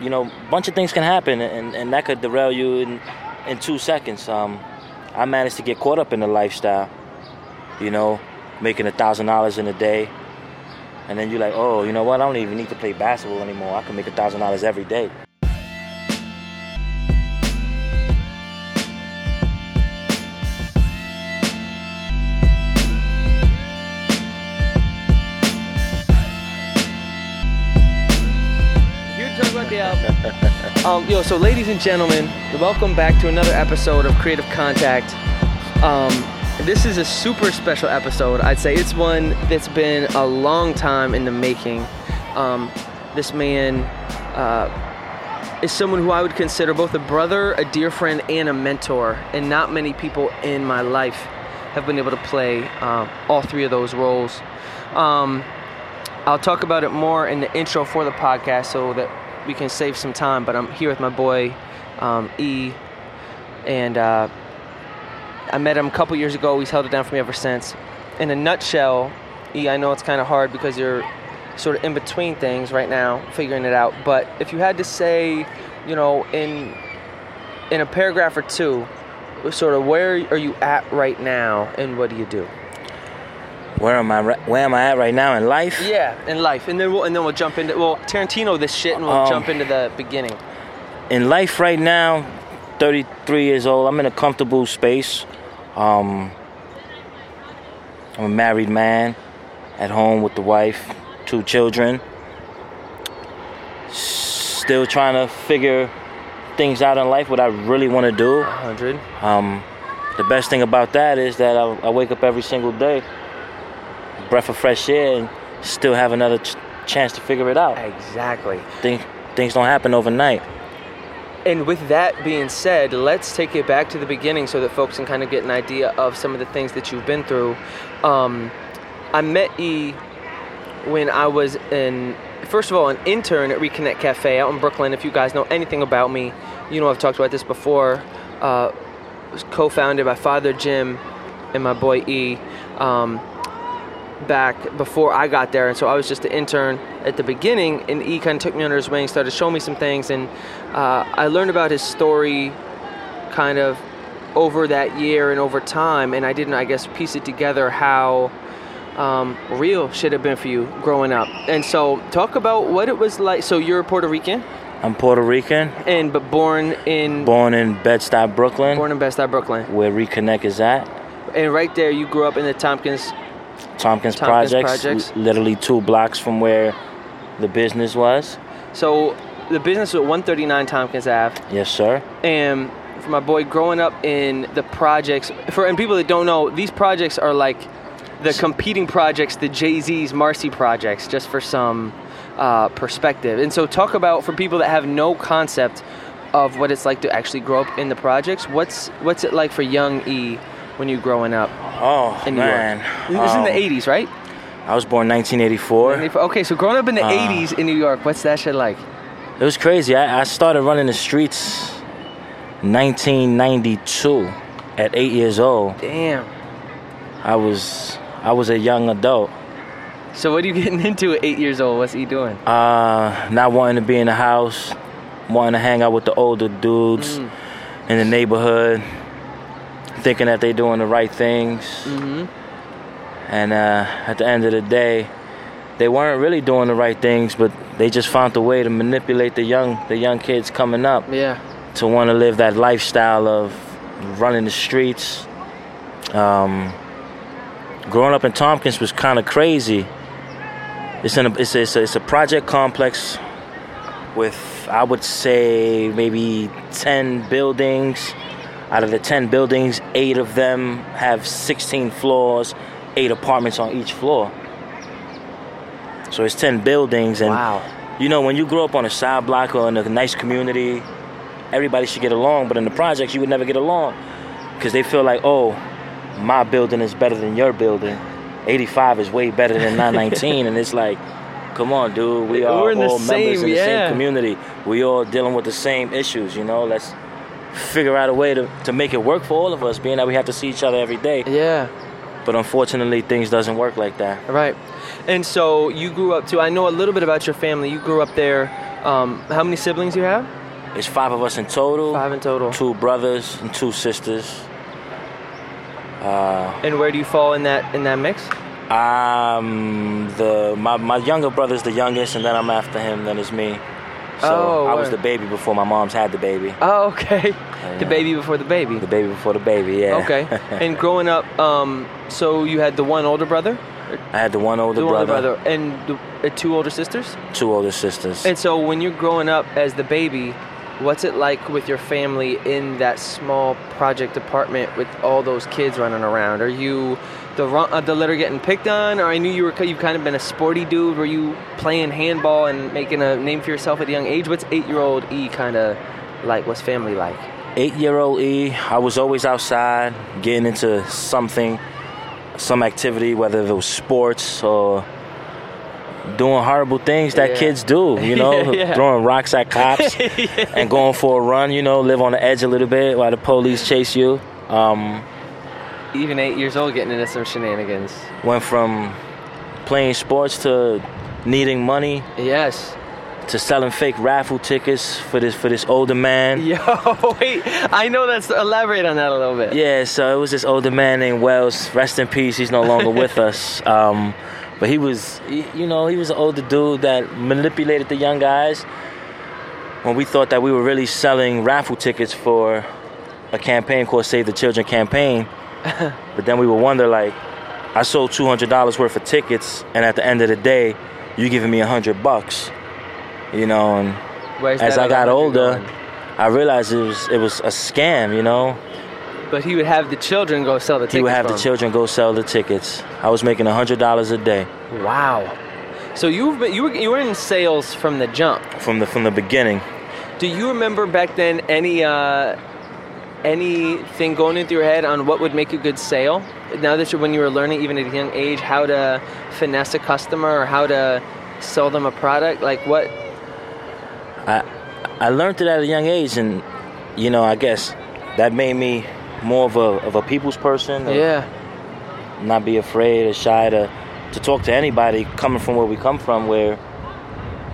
you know, a bunch of things can happen, and, and that could derail you in in two seconds. Um, I managed to get caught up in the lifestyle, you know, making a thousand dollars in a day, and then you're like, oh, you know what? I don't even need to play basketball anymore. I can make a thousand dollars every day. Yo, so ladies and gentlemen, welcome back to another episode of Creative Contact. Um, this is a super special episode. I'd say it's one that's been a long time in the making. Um, this man uh, is someone who I would consider both a brother, a dear friend, and a mentor. And not many people in my life have been able to play uh, all three of those roles. Um, I'll talk about it more in the intro for the podcast so that we can save some time. But I'm here with my boy um, E, and uh, I met him a couple years ago. He's held it down for me ever since. In a nutshell, E, I know it's kind of hard because you're sort of in between things right now, figuring it out. But if you had to say, you know, in in a paragraph or two, sort of where are you at right now, and what do you do? Where am I? Where am I at right now in life? Yeah, in life, and then we'll and then we'll jump into well Tarantino this shit, and we'll Um, jump into the beginning. in life right now, 33 years old, I'm in a comfortable space. Um, I'm a married man at home with the wife, two children. Still trying to figure things out in life, what I really want to do. hundred. Um, the best thing about that is that I, I wake up every single day, breath of fresh air, and still have another ch- chance to figure it out. Exactly. Think, things don't happen overnight. And with that being said, let's take it back to the beginning so that folks can kind of get an idea of some of the things that you've been through. Um, I met E when I was in, first of all, an intern at Reconnect Cafe out in Brooklyn. If you guys know anything about me, you know I've talked about this before. Uh, was co-founded by Father Jim and my boy E. Um, back before I got there, and so I was just an intern at the beginning. And E kind of took me under his wing, started showing me some things, and uh, I learned about his story, kind of over that year and over time. And I didn't, I guess, piece it together how um, real should have been for you growing up. And so, talk about what it was like. So you're Puerto Rican, I'm Puerto Rican, and but born in born in Bed-Stuy, Brooklyn, born in Best Brooklyn, where Reconnect is at. and right there you grew up in the Tompkins. Tompkins, Tompkins Projects, Projects. l- literally two blocks from where the business was. So the business was at 139 Tompkins Ave. Yes, sir. and for my boy growing up in the projects for and people that don't know these projects are like the competing projects the jay-z's marcy projects just for some uh, perspective and so talk about for people that have no concept of what it's like to actually grow up in the projects what's what's it like for young e when you're growing up Oh in New man, York? It was in the Um, 80s, right? I was born 1984. Okay, so growing up in the Uh, 80s in New York, what's that shit like? It was crazy. I, I started running the streets 1992 at eight years old. Damn. I was I was a young adult. So what are you getting into at eight years old? What's he doing? Uh, not wanting to be in the house, wanting to hang out with the older dudes Mm. in the neighborhood, thinking that they're doing the right things. Mm-hmm. And uh, at the end of the day, they weren't really doing the right things, but they just found a way to manipulate the young the young kids coming up Yeah. to want to live that lifestyle of running the streets. Um, growing up in Tompkins was kind of crazy. It's in a, it's a, it's a it's a project complex with I would say maybe ten buildings. Out of the ten buildings, eight of them have 16 floors, eight apartments on each floor. So it's 10 buildings, and Wow. you know when you grow up on a side block or in a nice community, everybody should get along. But in the projects, you would never get along because they feel like, oh, my building is better than your building. 85 is way better than 919, and it's like, come on, dude. We are We're in the all members same- in the yeah. same community. We all dealing with the same issues. You know, let's figure out a way to, to make it work for all of us, being that we have to see each other every day. Yeah. But unfortunately, things doesn't work like that. Right. And so you grew up too. I know a little bit about your family. You grew up there Um, how many siblings you have? It's five of us in total. Five in total. Two brothers and two sisters. Uh, And where do you fall in that in that mix? um, the my, my younger brother's the youngest, and then I'm after him. Then it's me. So Oh, I was the baby before my mom's had the baby. Oh, okay. The baby before the baby. The baby before the baby. Yeah. Okay. and growing up, um, so you had the one older brother, I had the one older the brother, older brother, and the, uh, two older sisters. two older sisters. And so when you're growing up as the baby, what's it like with your family in that small project apartment with all those kids running around? Are you the uh, the litter getting picked on, or I knew you were you've kind of been a sporty dude. Were you playing handball and making a name for yourself at a young age? What's eight year old E kind of like? What's family like? Eight year old E, I was always outside getting into something, some activity, whether it was sports or doing horrible things that Yeah. kids do, you know, Yeah, yeah. throwing rocks at cops and going for a run, you know, live on the edge a little bit while the police chase you. Um, Even eight years old, getting into some shenanigans. went from playing sports to needing money Yes. to selling fake raffle tickets for this for this older man. Yo, wait. I know that's elaborate on that a little bit. Yeah, so it was this older man named Wells. Rest in peace. He's no longer with us. Um, but he was, you know, he was an older dude that manipulated the young guys when we thought that we were really selling raffle tickets for a campaign called Save the Children campaign. but then we would wonder, like, I sold two hundred dollars worth of tickets, and at the end of the day, you giving me a hundred bucks, you know, and as I got older. I realized it was it was a scam, you know. But he would have the children go sell the tickets. He would have the him. children go sell the tickets. I was making hundred dollars a day Wow. So you've been, you were you were in sales from the jump. from the from the beginning. Do you remember back then any uh, anything going into your head on what would make a good sale? Now that you're when you were learning even at a young age how to finesse a customer or how to sell them a product, like what? I I learned it at a young age, and you know, I guess that made me more of a of a people's person. Yeah. Not be afraid or shy to to talk to anybody coming from where we come from, where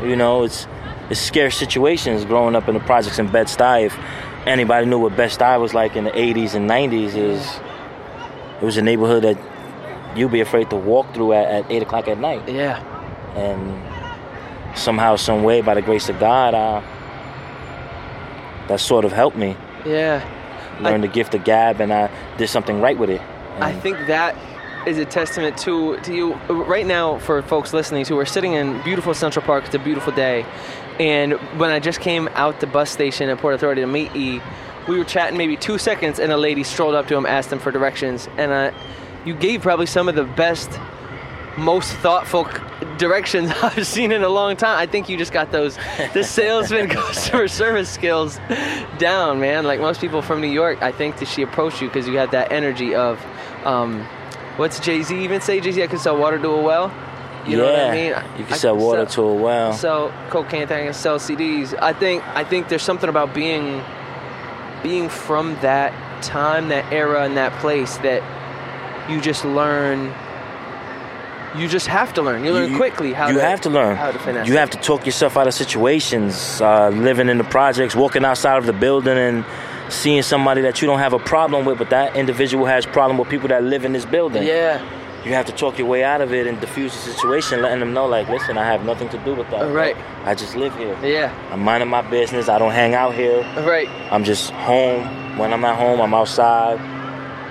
you know it's it's scarce situations growing up in the projects in Bed Stuy. Anybody knew what Bed Stuy was like in the 80s and 90s, is it was a neighborhood that you'd be afraid to walk through at, at eight o'clock at night. Yeah. and somehow, some way, by the grace of God, uh, that sort of helped me Yeah. learn the gift of gab, and I did something right with it. I think that is a testament to to you right now for folks listening who are sitting in beautiful Central Park. It's a beautiful day, and when I just came out the bus station at Port Authority to meet E, we were chatting maybe two seconds, and a lady strolled up to him, asked him for directions, and uh, you gave probably some of the best, most thoughtful directions I've seen in a long time. I think you just got those the salesman customer service skills down, man. Like most people from New York, I think that she approached you because you had that energy of, um, what's Jay Z even say? Jay Z, I can sell water to a well. You know what I yeah, mean? You I can sell water to a well. sell cocaine, I can sell CDs. I think I think there's something about being being from that time, that era, and that place that you just learn. You just have to learn. You learn You- quickly how you to have to learn. how to finesse. You have to talk yourself out of situations. Uh, living in the projects, walking outside of the building, and seeing somebody that you don't have a problem with, but that individual has problem with people that live in this building. Yeah. You have to talk your way out of it and diffuse the situation, letting them know, like, listen, I have nothing to do with that. Right. I just live here. Yeah. I'm minding my business. I don't hang out here. Right. I'm just home. When I'm at home, I'm outside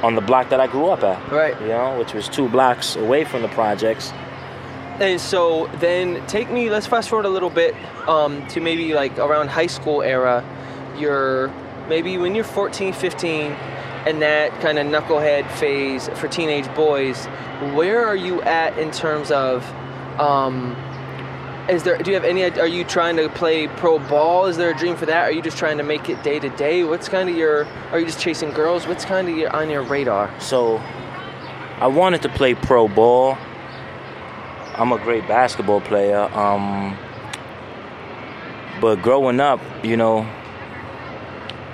on the block that I grew up at. Right. You know, which was two blocks away from the projects. And so then take me, let's fast forward a little bit um, to maybe like around high school era. You're maybe when you're 14, 15, and that kind of knucklehead phase for teenage boys, where are you at in terms of. Um, is there? Do you have any? Are you trying to play pro ball? Is there a dream for that? Are you just trying to make it day to day? What's kind of your? Are you just chasing girls? What's kind of your on your radar? So I wanted to play pro ball. I'm a great basketball player. Um, but growing up, you know,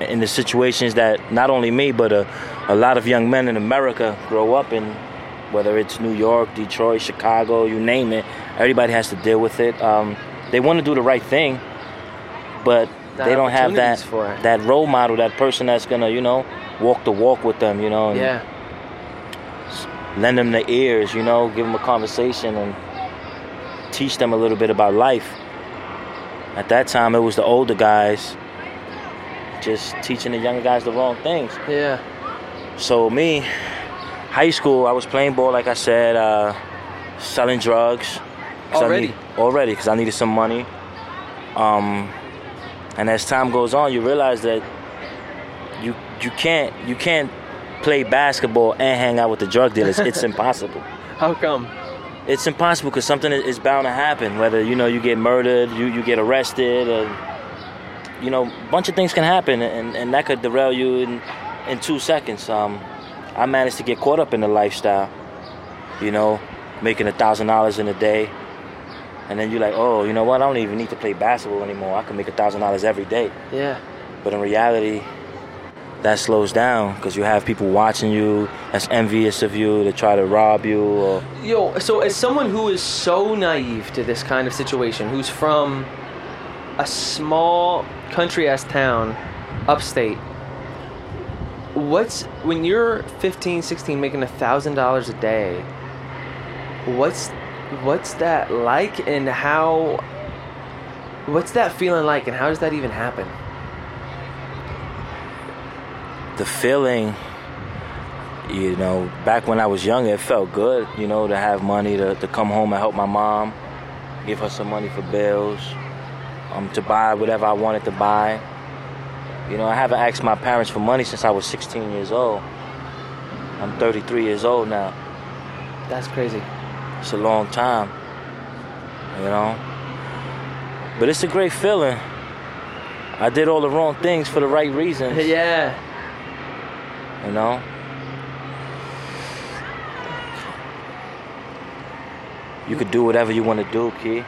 in the situations that not only me, but a, a lot of young men in America grow up in, whether it's New York, Detroit, Chicago, you name it, everybody has to deal with it. Um, they want to do the right thing, but Not they don't have that that role model, that person that's gonna, you know, walk the walk with them, you know, and Yeah. lend them the ears, you know, give them a conversation and teach them a little bit about life. At that time, it was the older guys just teaching the younger guys the wrong things. Yeah. So me, high school, I was playing ball, like I said, uh, selling drugs. Already? need- already, because I needed some money. Um, and as time goes on, you realize that you you can't you can't play basketball and hang out with the drug dealers. It's impossible. How come? It's impossible because something is is bound to happen. Whether you know you get murdered, you, you get arrested, or you know, a bunch of things can happen, and, and that could derail you in in two seconds. Um, I managed to get caught up in the lifestyle, you know, making a thousand dollars in a day, and then you're like, oh, you know what? I don't even need to play basketball anymore. I can make a thousand dollars every day. Yeah. But in reality, that slows down because you have people watching you that's envious of you to try to rob you or Yo, so as someone who is so naive to this kind of situation, who's from a small country ass town upstate, what's when you're 15, 16 making a thousand dollars a day, what's what's that like and how what's that feeling like and how does that even happen? the feeling you know back when i was younger it felt good you know to have money to, to come home and help my mom give her some money for bills um, to buy whatever i wanted to buy. You know i haven't asked my parents for money since i was 16 years old. I'm 33 years old now. That's crazy. it's a long time you know? But it's a great feeling. I did all the wrong things for the right reasons. Yeah. you know? You could do whatever you want to do key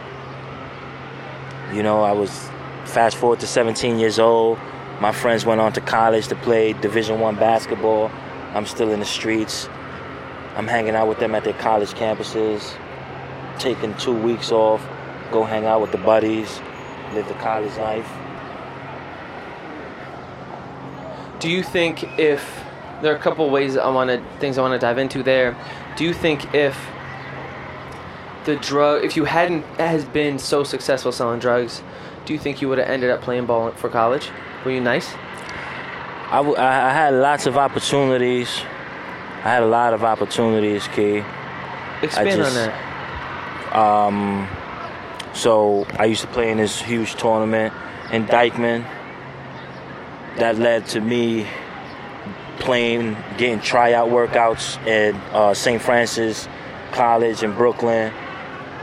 you know i was fast forward to 17 years old. My friends went on to college to play division one basketball. I'm still in the streets. I'm hanging out with them at their college campuses taking two weeks off go hang out with the buddies live the college life. Do you think if there are a couple ways I want to things I want to dive into there? Do you think if the drug, if you hadn't has been so successful selling drugs, do you think you would have ended up playing ball for college? Were you nice? I, w- I I had lots of opportunities. I had a lot of opportunities, Key. Expand just- on that. Um, so I used to play in this huge tournament in Dyckman. That led to me playing, getting tryout workouts at uh, St. Francis College in Brooklyn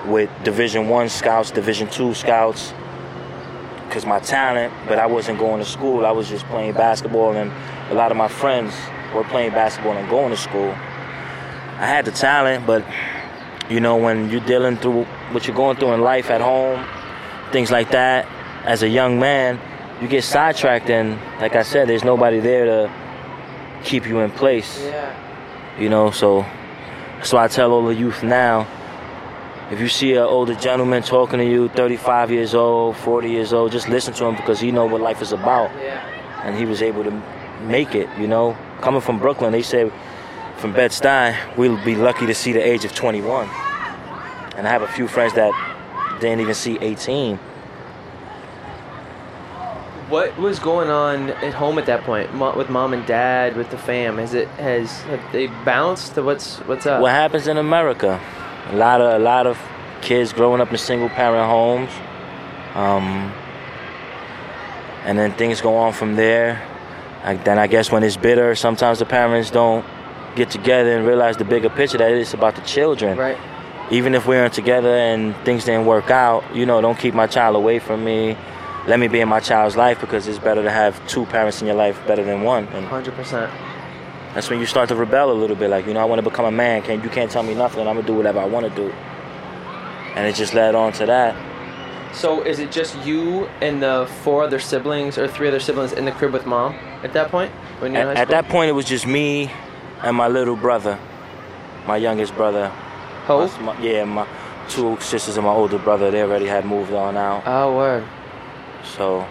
with Division One scouts, Division Two scouts. Cause my talent, but I wasn't going to school. I was just playing basketball, and a lot of my friends were playing basketball and going to school. I had the talent, but you know, when you're dealing through what you're going through in life at home, things like that, as a young man, you get sidetracked, and like I said, there's nobody there to keep you in place. Yeah. You know, so that's why I tell all the youth now if you see an older gentleman talking to you, 35 years old, 40 years old, just listen to him because he know what life is about. And he was able to make it, you know. Coming from Brooklyn, they say from Bed-Stuy, we'll be lucky to see the age of 21. And I have a few friends that didn't even see 18. What was going on at home at that point Mo- with mom and dad, with the fam? Has it has have they bounced? To what's what's up? What happens in America? A lot of a lot of kids growing up in single parent homes, um, and then things go on from there. Like, then I guess when it's bitter, sometimes the parents don't get together and realize the bigger picture that it's about the children. Right. Even if we aren't together and things didn't work out, you know, don't keep my child away from me. Let me be in my child's life because it's better to have two parents in your life better than one. And Hundred percent. That's when you start to rebel a little bit. Like, you know, I want to become a man. Can't you can't tell me nothing. I'm gonna do whatever I want to do. And it just led on to that. So is it just you and the four other siblings or three other siblings in the crib with mom at that point when you're At, at that point, it was just me and my little brother, my youngest brother. Ho? My- my- yeah, my two sisters and my older brother. They already had moved on out. Oh word. So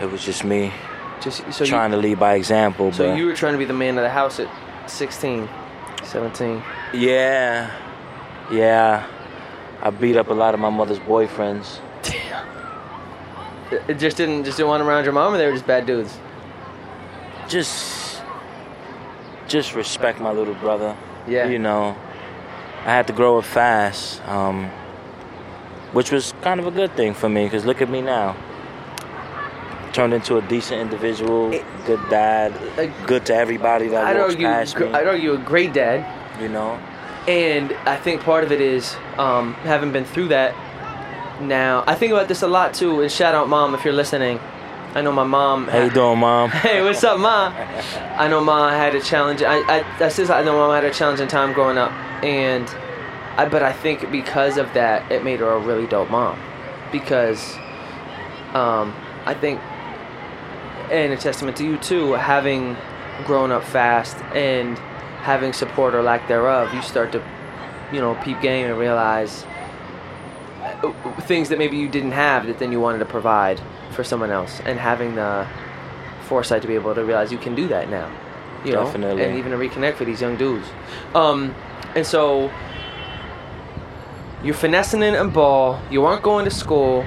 It was just me Just so trying you, to lead by example. So but you were trying to be the man of the house at 16, 17. yeah, yeah. I beat up a lot of my mother's boyfriends. Damn. It- just didn't just didn't want around your mom, or they were just bad dudes. Just, just respect my little brother. Yeah. You know, I had to grow up fast, um, which was kind of a good thing for me. Cause look at me now. Turned into a decent individual, good dad, good to everybody that I'd walks argue, past me. I'd argue a great dad, You know, and I think part of it is um, having been through that. Now I think about this a lot too, and shout out mom if you're listening. I know my mom. how you doing, mom? Hey, what's up, Ma? I know Ma had a challenge. I, I, says I know Mom had a challenging time growing up, and I, but I think because of that, it made her a really dope mom. Because, um, I think, and a testament to you too, having grown up fast and having support or lack thereof, you start to, you know, peep game and realize uh, things that maybe you didn't have that then you wanted to provide for someone else and having the foresight to be able to realize you can do that now you know Definitely. and even to reconnect with these young dudes um and so you're finessing in a ball you aren't going to school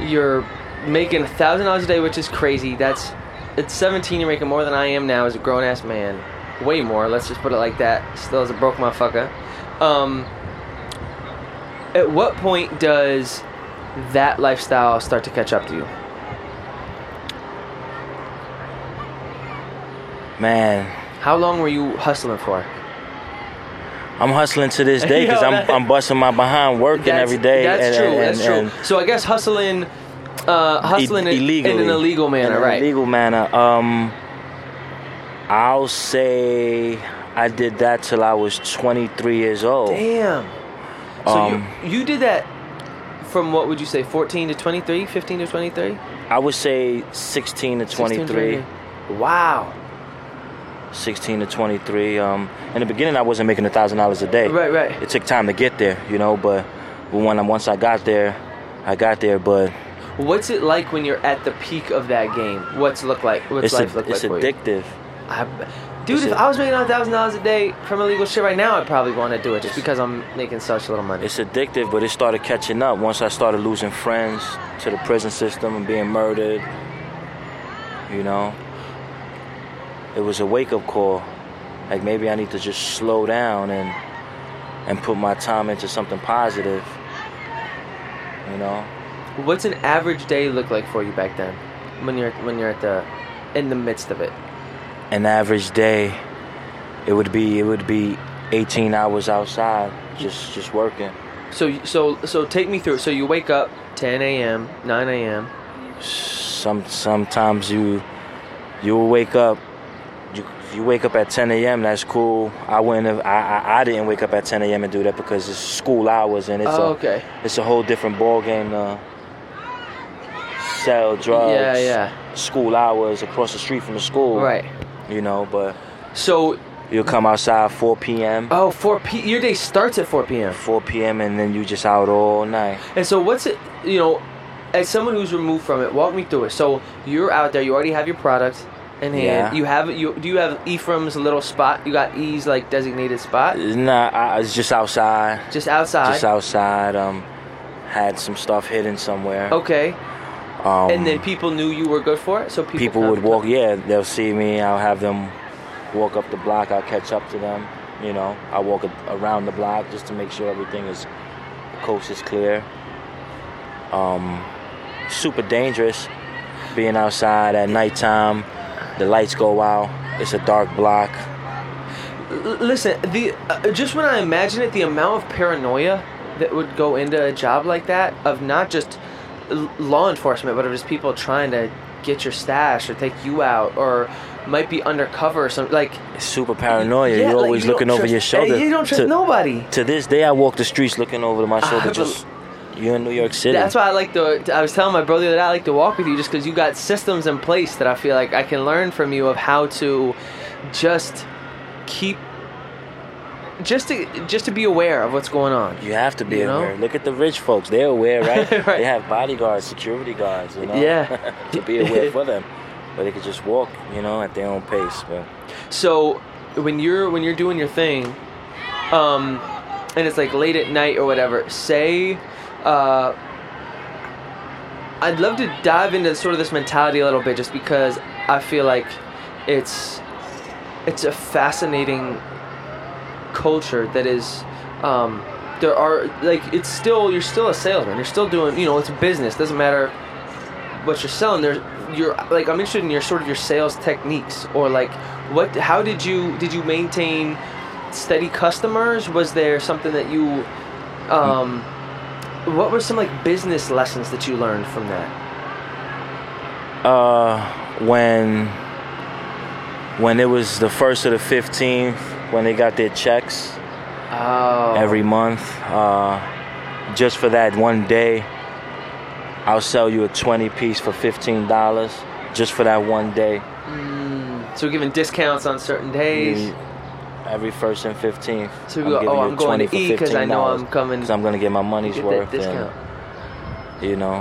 you're making a thousand dollars a day which is crazy that's at 17 you're making more than i am now as a grown-ass man way more let's just put it like that still as a broke motherfucker um at what point does that lifestyle start to catch up to you? Man, How long were you hustling for? I'm hustling to this day because I'm I'm busting my behind working every day. That's and- true. and- that's true. So I guess hustling, uh, hustling in, in an illegal manner, in right? Illegal manner. Um, I'll say I did that till I was 23 years old. Damn. So Um, you you did that from what would you say, 14 to 23, 15 to 23? I would say 16 to 16 to 23. Wow. 16 to 23. Um, in the beginning, I wasn't making a thousand dollars a day. Right, right. It took time to get there, you know. But when I, once I got there, I got there. But What's it like when you're at the peak of that game? What's it look like? What's it's a, life look it's like for you? addictive. I, dude, It's if a- I was making a thousand dollars a day from illegal shit right now, I'd probably want to do it just because I'm making such little money. It's addictive, but it started catching up once I started losing friends to the prison system and being murdered. You know, it was a wake up call. Like maybe I need to just slow down and and put my time into something positive. You know, What's an average day look like for you back then, when you're when you're at the in the midst of it? an average day, it would be it would be 18 hours outside, just just working. So so so take me through. So you wake up 10 a.m., 9 a.m. some sometimes you you'll wake up you you wake up at 10 a.m. That's cool. I wouldn't have. I, I I didn't wake up at 10 a.m. and do that because it's school hours and it's Oh, a okay. it's a whole different ball game to uh, sell drugs. Yeah, yeah. School hours across the street from the school. Right. You know, but So you'll come outside 4 p.m. oh 4 p. Your day starts at 4 p.m. 4 p.m. and then you just out all night. And so what's it? You know, as someone who's removed from it, walk me through it. So you're out there. You already have your product in hand. Yeah. You have you. Do you have Ephraim's little spot? You got E's like designated spot, Nah, I, it's just outside. just outside. Just outside. Um, had some stuff hidden somewhere. Okay. Um, and then people knew you were good for it, so people people would walk. Yeah, they'll see me. I'll have them walk up the block. I'll catch up to them. You know, I walk around the block just to make sure everything is the coast is clear. Um, super dangerous being outside at nighttime. The lights go out. It's a dark block. L- Listen, the uh, just when I imagine it, the amount of paranoia that would go into a job like that of not just law enforcement, but of just people trying to get your stash or take you out or might be undercover or something like. Super paranoia. Yeah, You're like, always you looking over trust- your shoulder. You don't trust to, nobody. To this day, I walk the streets looking over my shoulder. I just you're in New York City. That's why I like to. I was telling my brother that I like to walk with you just because you got systems in place that I feel like I can learn from you of how to just keep just to just to be aware of what's going on. You have to be You know? aware. Look at the rich folks; they're aware, right? Right. They have bodyguards, security guards. You know, Yeah. to be aware for them, but they could just walk, you know, at their own pace. But So when you're when you're doing your thing, um, and it's like late at night or whatever, say, uh, I'd love to dive into sort of this mentality a little bit, just because I feel like it's it's a fascinating culture that is. Um, there are like it's still you're still a salesman. You're still doing you know it's a business. Doesn't matter what you're selling there's you're like i'm interested in your sort of your sales techniques or like what how did you did you maintain steady customers was there something that you um what were some like business lessons that you learned from that uh, when when it was the first of the fifteenth, when they got their checks oh every month, uh, just for that one day, I'll sell you a twenty piece for fifteen dollars, just for that one day. so we're giving discounts on certain days Every first and fifteenth. So we go, oh, I'm going to eat 'cause I know I'm coming- Because I'm gonna get my money's get worth. discount And, you know,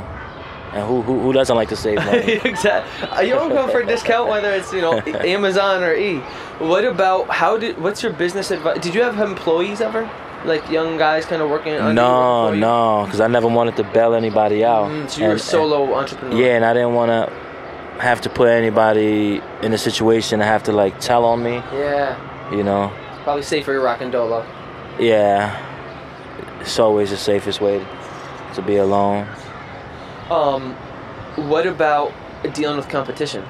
and who, who who doesn't like to save money? exactly. You don't go for a discount whether it's you know Amazon or E. What about how did? What's your business advice? Did you have employees ever? Like young guys kind of working under no, you? no, because I never wanted to bail anybody out. Mm, so you're a And- solo entrepreneur. Yeah, and I didn't want to have to put anybody in a situation to have to like tell on me. Yeah. You know, Probably safer rocking dolo. yeah, it's always the safest way to be alone. Um, what about dealing with competition?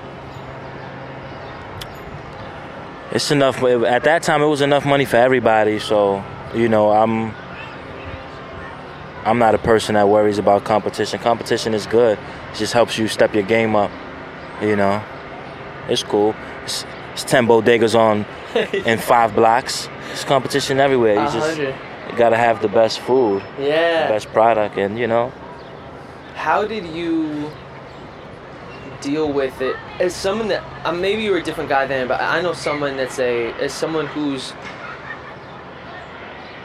It's enough. At that time, it was enough money for everybody. So, you know, I'm I'm not a person that worries about competition. Competition is good. It just helps you step your game up. You know, it's cool. It's, it's ten bodegas on in five blocks. It's competition everywhere. You just you gotta have the best food, the Yeah. best product, and you know, How did you deal with it as someone that uh, maybe you're a different guy than, but I know someone that's a as someone who's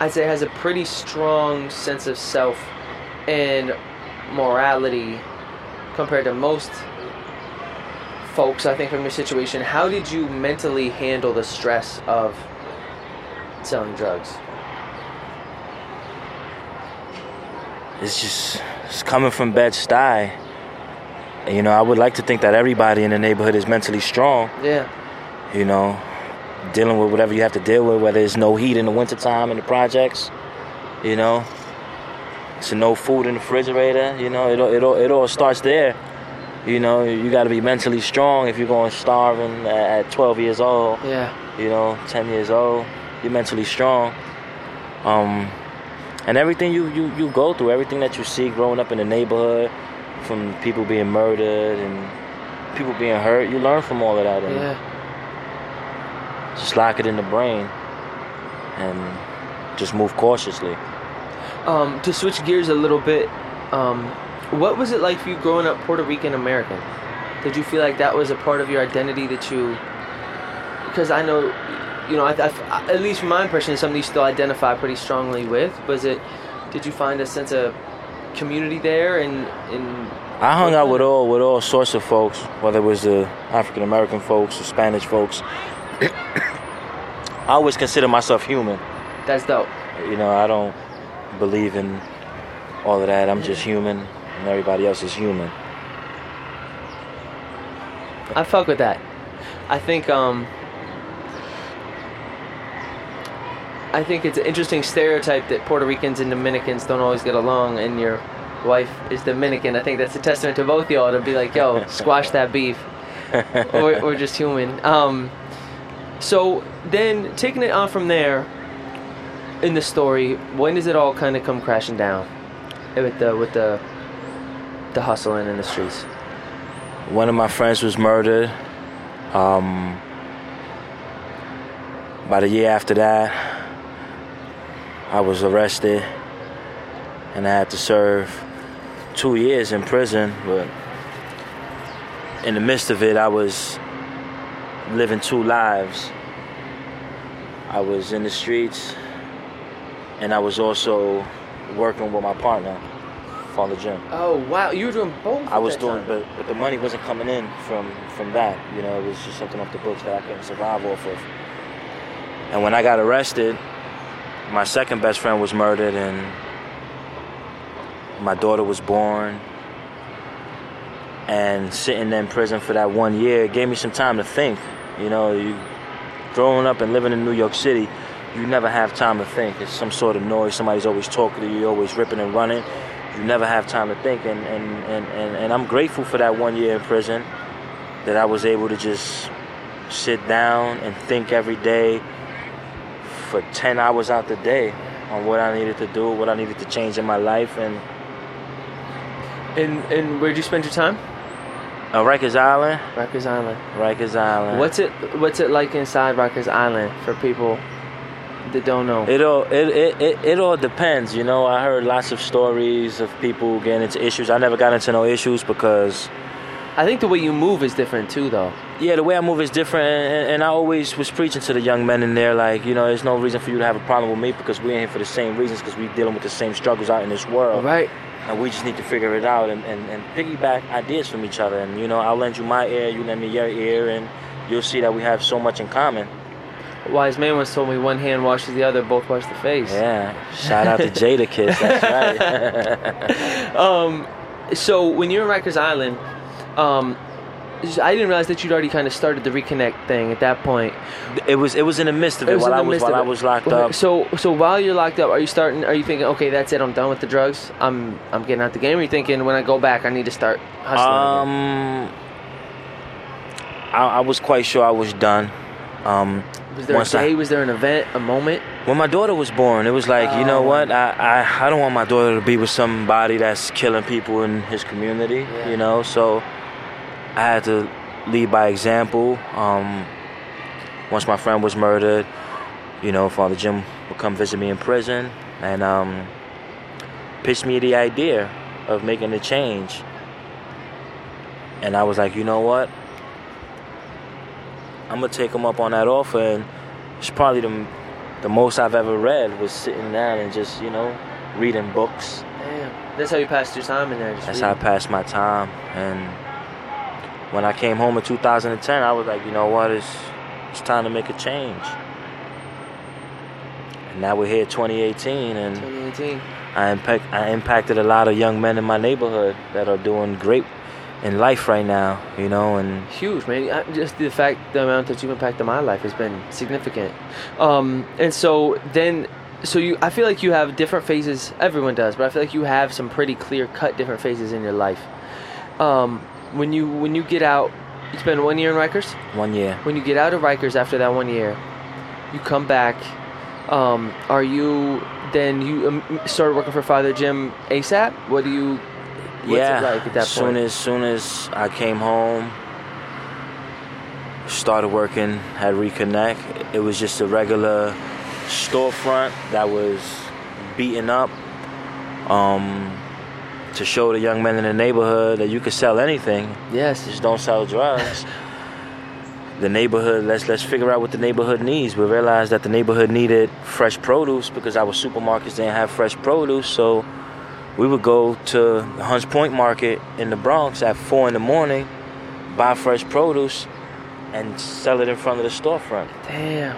I'd say has a pretty strong sense of self and morality compared to most folks. I think from your situation, how did you mentally handle the stress of selling drugs? it's just it's coming from Bed Stuy. And, You know, I would like to think that everybody in the neighborhood is mentally strong. Yeah. you know, dealing with whatever you have to deal with, whether it's no heat in the wintertime in the projects, you know, it's no food in the refrigerator, you know, it all, it all, it all starts there. You know, you got to be mentally strong if you're going starving at at 12 years old, Yeah. you know, 10 years old, you're mentally strong. Um, and everything you, you, you go through, everything that you see growing up in the neighborhood, from people being murdered and people being hurt, you learn from all of that. And, Yeah. just lock it in the brain and just move cautiously. Um, to switch gears a little bit, um, what was it like for you growing up Puerto Rican American? Did you feel like that was a part of your identity that you? Because I know, you know, I, I, at least from my impression, it's something you still identify pretty strongly with. Was it? Did you find a sense of community there? And in I hung out with all with all sorts of folks, whether it was the African American folks or Spanish folks. I always consider myself human. that's dope. You know, I don't believe in all of that. I'm just human, and everybody else is human. I fuck with that. I think um I think it's an interesting stereotype that Puerto Ricans and Dominicans don't always get along and your wife is Dominican. I think that's a testament to both y'all to be like, yo, squash that beef. or, or just human. Um so then taking it on from there in the story, when does it all kind of come crashing down? With the with the the hustling in the streets. One of my friends was murdered. Um, about a year after that, I was arrested and I had to serve two years in prison. But in the midst of it, I was living two lives. I was in the streets and I was also working with my partner, Father Jim. Oh wow, you were doing both. I was doing, but, but the money wasn't coming in from from that. You know, it was just something off the books that I couldn't survive off of. And when I got arrested, my second best friend was murdered, and my daughter was born. And sitting in prison for that one year gave me some time to think. You know, you growing up and living in New York City, you never have time to think. It's some sort of noise. Somebody's always talking to you. You're always ripping and running. You never have time to think. And, and, and, and, and I'm grateful for that one year in prison that I was able to just sit down and think every day for 10 hours out the day on what I needed to do, what I needed to change in my life. And And and where'd you spend your time? uh, Rikers Island, Rikers Island. Rikers Island. What's it What's it like inside Rikers Island for people that don't know? It all it, it, it, it all depends, you know. I heard lots of stories of people getting into issues. I never got into no issues because I think the way you move is different too, though. Yeah, the way I move is different, and, and I always was preaching to the young men in there, like you know, there's no reason for you to have a problem with me because we ain't here for the same reasons, because we dealing with the same struggles out in this world, Right. and we just need to figure it out and, and, and piggyback ideas from each other, and you know, I'll lend you my ear, you lend me your ear, and you'll see that we have so much in common. A wise man once told me one hand washes the other, both wash the face. Yeah, shout out to Jadakiss, that's right. Um, so when you're in Rikers Island, um, I didn't realize that you'd already kind of started the reconnect thing at that point. it was it was in the midst of it, It while I was while I was locked up. So so while you're locked up, are you starting? Are you thinking, okay, that's it, I'm done with the drugs. I'm I'm getting out the game. Or are you thinking, when I go back, I need to start hustling? Um, I, I was quite sure I was done. Um, Was there a once I- day? was there an event? A moment? when my daughter was born, it was like, you know Oh. what? I, I, I don't want my daughter to be with somebody that's killing people in his community, Yeah. you know? So I had to lead by example. Um, once my friend was murdered, you know, Father Jim would come visit me in prison and um, pitched me the idea of making a change. And I was like, you know what? I'm gonna take him up on that offer, and it's probably the the most I've ever read was sitting down and just you know reading books. Damn. That's how you passed your time in there. Just That's how I reading. passed my time. And when I came home in 2010, I was like, you know what? It's it's time to make a change. And now we're here, 2018, and 2018. I impact I impacted a lot of young men in my neighborhood that are doing great in life right now. You know, and Huge, man. I- Just the fact, the amount that you've impacted my life has been significant. Um, and so then, so you, I feel like you have different phases. Everyone does, but I feel like you have some pretty clear cut different phases in your life. Um, when you when you get out, you spend one year in Rikers. one year. When you get out of Rikers after that one year, you come back. Um, are you then you um, started working for Father Jim ASAP? What do you? What's yeah. it like at that soon point? as soon as I came home, started working at Reconnect. It was just a regular storefront that was beaten up. Um, to show the young men in the neighborhood that you can sell anything, yes. just don't sell drugs. the neighborhood, let's let's figure out what the neighborhood needs. We realized that the neighborhood needed fresh produce because our supermarkets didn't have fresh produce, so we would go to the Hunts Point Market in the Bronx at four in the morning, buy fresh produce, and sell it in front of the storefront. Damn.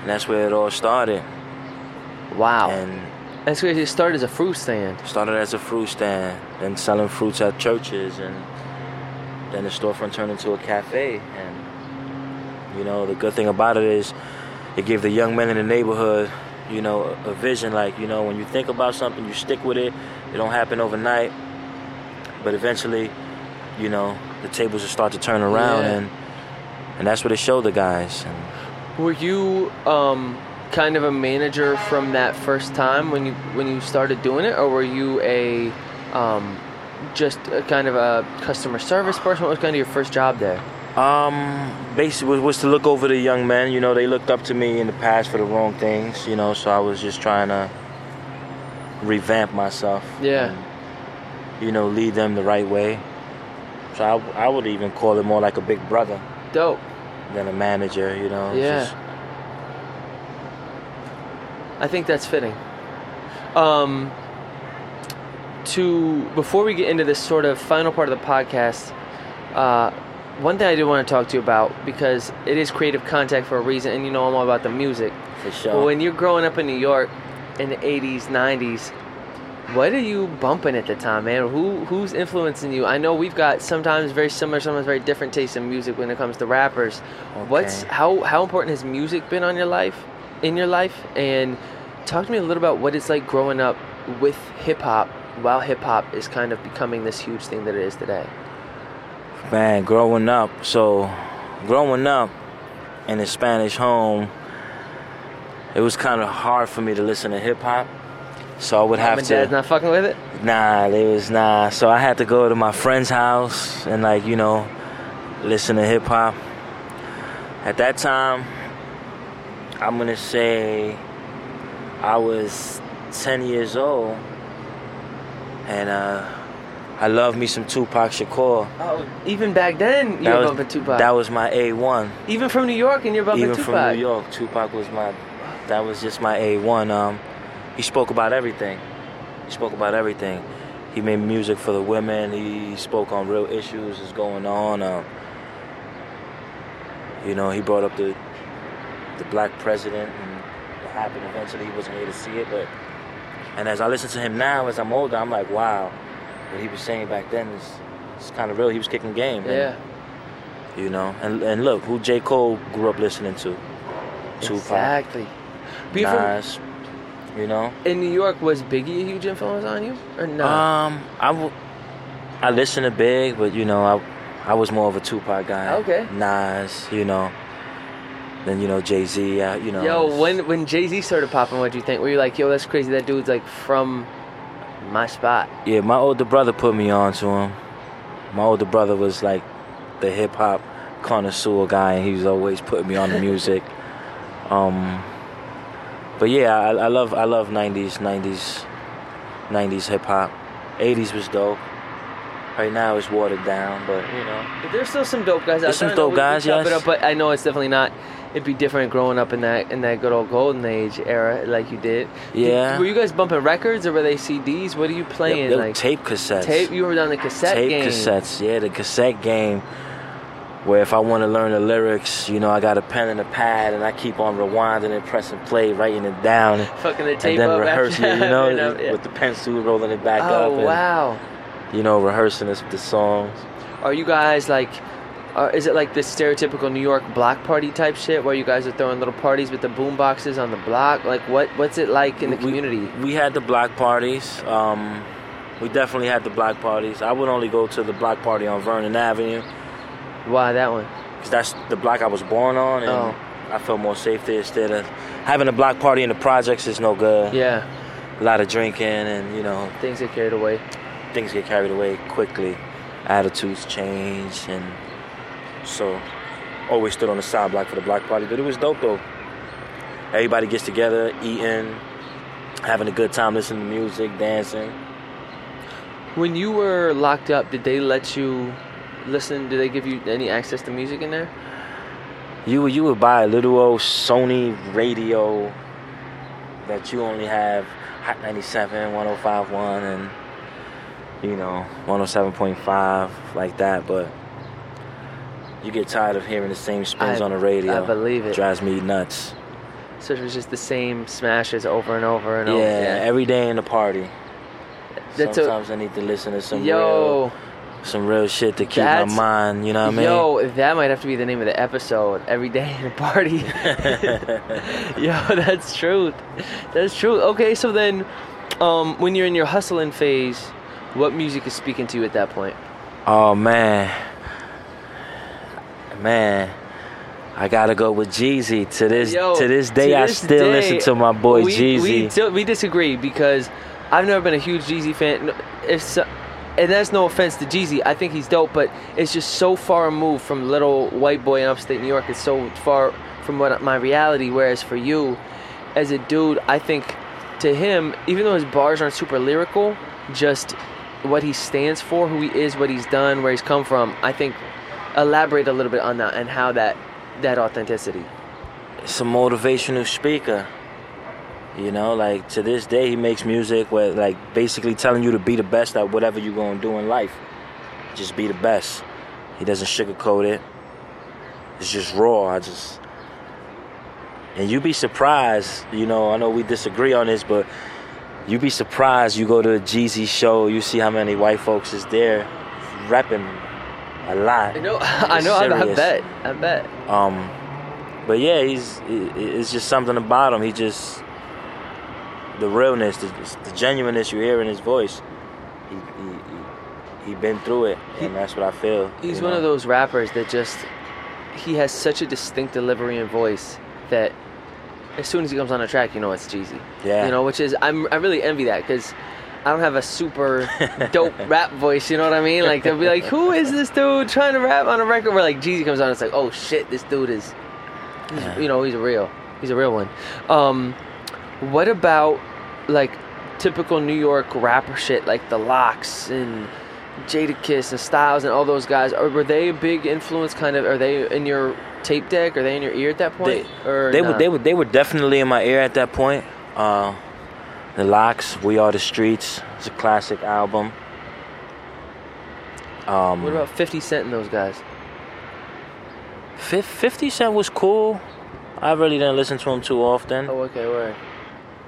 And that's where it all started. Wow. And That's crazy. It started as a fruit stand. started as a fruit stand, then selling fruits at churches, and then the storefront turned into a cafe. And you know, the good thing about it is, it gave the young men in the neighborhood, you know, a, a vision. Like you know, when you think about something, you stick with it. It don't happen overnight, but eventually, you know, the tables will start to turn around, Yeah. and and that's what it showed the guys. And Were you um, kind of a manager from that first time when you when you started doing it, or were you a um, just a kind of a customer service person? What was kind of your first job there? Um, basically was, was to look over the young men. You know, they looked up to me in the past for the wrong things. You know, so I was just trying to revamp myself. Yeah. and, you know, lead them the right way. So I, I would even call it more like a big brother Dope. than a manager. You know. Yeah. just- I think that's fitting. Um, to before we get into this sort of final part of the podcast, uh, one thing I do want to talk to you about because it is creative contact for a reason, and you know I'm all about the music. For sure. But when you're growing up in New York in the 80s, 90s, what are you bumping at the time, man? Who who's influencing you? I know we've got sometimes very similar, sometimes very different tastes in music when it comes to rappers. Okay. What's how how important has music been on your life, in your life? And talk to me a little about what it's like growing up with hip hop while hip hop is kind of becoming this huge thing that it is today. Man, growing up, so growing up in a Spanish home, it was kind of hard for me to listen to hip hop. So I would Mom have and to. dad's not fucking with it. Nah, there was nah. So I had to go to my friend's house and like you know, listen to hip hop. At that time, I'm gonna say I was 10 years old, and uh, I love me some Tupac Shakur. Oh, even back then you That were was bumping Tupac. that was my A1. even from New York, and you're bumping Even Tupac. from New York, Tupac was my. That was just my A1. Um, he spoke about everything. He spoke about everything. He made music for the women. He spoke on real issues that's going on. Um, you know, he brought up the the black president and what happened eventually. He wasn't here to see it, but and as I listen to him now, as I'm older, I'm like, wow, what he was saying back then is it's kind of real. He was kicking game. and, Yeah, you know, and and look who J Cole grew up listening to. Tupac, exactly. From Nas, you know. in New York, was Biggie a huge influence on you, or no? Um, I w- I listen to Big, but you know, I I was more of a Tupac guy. Okay. Nas, you know. Then you know Jay Z, uh, you know. Yo, when when Jay Z started popping, what do you think? Were you like, yo, that's crazy? That dude's like from my spot. Yeah, my older brother put me on to him. My older brother was like the hip hop connoisseur guy, and he was always putting me on the music. um, but yeah, I, I love I love '90s '90s '90s hip hop. '80s was dope. Right now it's watered down, but you know. But there's still some dope guys out There's some there. I dope guys, yes. up, but I know it's definitely not. It'd be different growing up in that in that good old golden age era, like you did. Yeah. Were you guys bumping records or were they CDs? What are you playing? Were like tape cassettes. tape. You were on the cassette tape game. cassettes. Yeah, the cassette game. Where if I want to learn the lyrics, you know, I got a pen and a pad, and I keep on rewinding and pressing play, writing it down, Fucking the tape and then up rehearsing. You know, you know, yeah. with the pencil rolling it back oh, up, Oh wow. you know, rehearsing this, the songs. Are you guys like? Uh, is it like the stereotypical New York block party type shit where you guys are throwing little parties with the boom boxes on the block? Like what? What's it like in the We- community? We had the block parties. Um, we definitely had the block parties. I would only go to the block party on Vernon Avenue Why that one? because that's the block I was born on, and Oh. I felt more safe there instead of having a block party in the projects is no good. Yeah, A lot of drinking, and you know, things get carried away. things get carried away quickly. Attitudes change, and so always stood on the side block for the block party. But it was dope though. Everybody gets together, eating, having a good time, listening to music, dancing. When you were locked up, did they let you listen? Did they give you any access to music in there? You would you would buy a little old Sony radio that you only have Hot 97, 1051, and you know 107.5 like that, but you get tired of hearing the same spins I- on the radio. I believe it. Drives me nuts. So it was just the same smashes over and over and over. Yeah, every day in the party. That's Sometimes I need to listen to some Yo, real, some real shit to keep my mind. You know what I mean? yo, that might have to be the name of the episode. Every day in a party. yo, that's truth. That's true. Okay, so then, um, when you're in your hustling phase, what music is speaking to you at that point? Oh man, man, I gotta go with Jeezy. To this Yo, to this day, to I this still day, listen to my boy we, Jeezy. We, we disagree because I've never been a huge Jeezy fan. If and that's no offense to Jeezy, I think he's dope, but it's just so far removed from little white boy in upstate New York. It's so far from what my reality. Whereas for you, as a dude, I think to him, even though his bars aren't super lyrical, just what he stands for, who he is, what he's done, where he's come from. I think elaborate a little bit on that and how that that authenticity. it's a motivational speaker. You know, like to this day, he makes music where, like, basically telling you to be the best at whatever you're gonna do in life. Just be the best. He doesn't sugarcoat it. It's just raw. I just, and you'd be surprised. You know, I know we disagree on this, but you'd be surprised. You go to a Jeezy show, you see how many white folks is there, repping a lot. I know. I know. I, I bet. I bet. Um, but yeah, he's it's just something about him. He just the realness, the, the genuineness you hear in his voice. He he he, he been through it, He- and that's what I feel. He's one know? of those rappers that just he has such a distinct delivery and voice that as soon as he comes on a track, you know it's Jeezy. Yeah. You know, which is I'm I really envy that because I don't have a super dope rap voice. You know what I mean? Like they'll be like, "Who is this dude trying to rap on a record?" Where like Jeezy comes on, it's like, "Oh shit, this dude is, Yeah. you know, he's a real, he's a real one." Um, what about like typical New York rapper shit, like the LOX and Jadakiss and Styles and all those guys? Or were they a big influence? Kind of? Are they in your tape deck? Are they in your ear at that point? They, or they nah? were they were they were definitely in my ear at that point. Uh, the LOX, We Are the Streets. It's a classic album. Um, What about 50 Cent and those guys? Fifty Cent was cool. I really didn't listen to him too often. Oh, okay, word.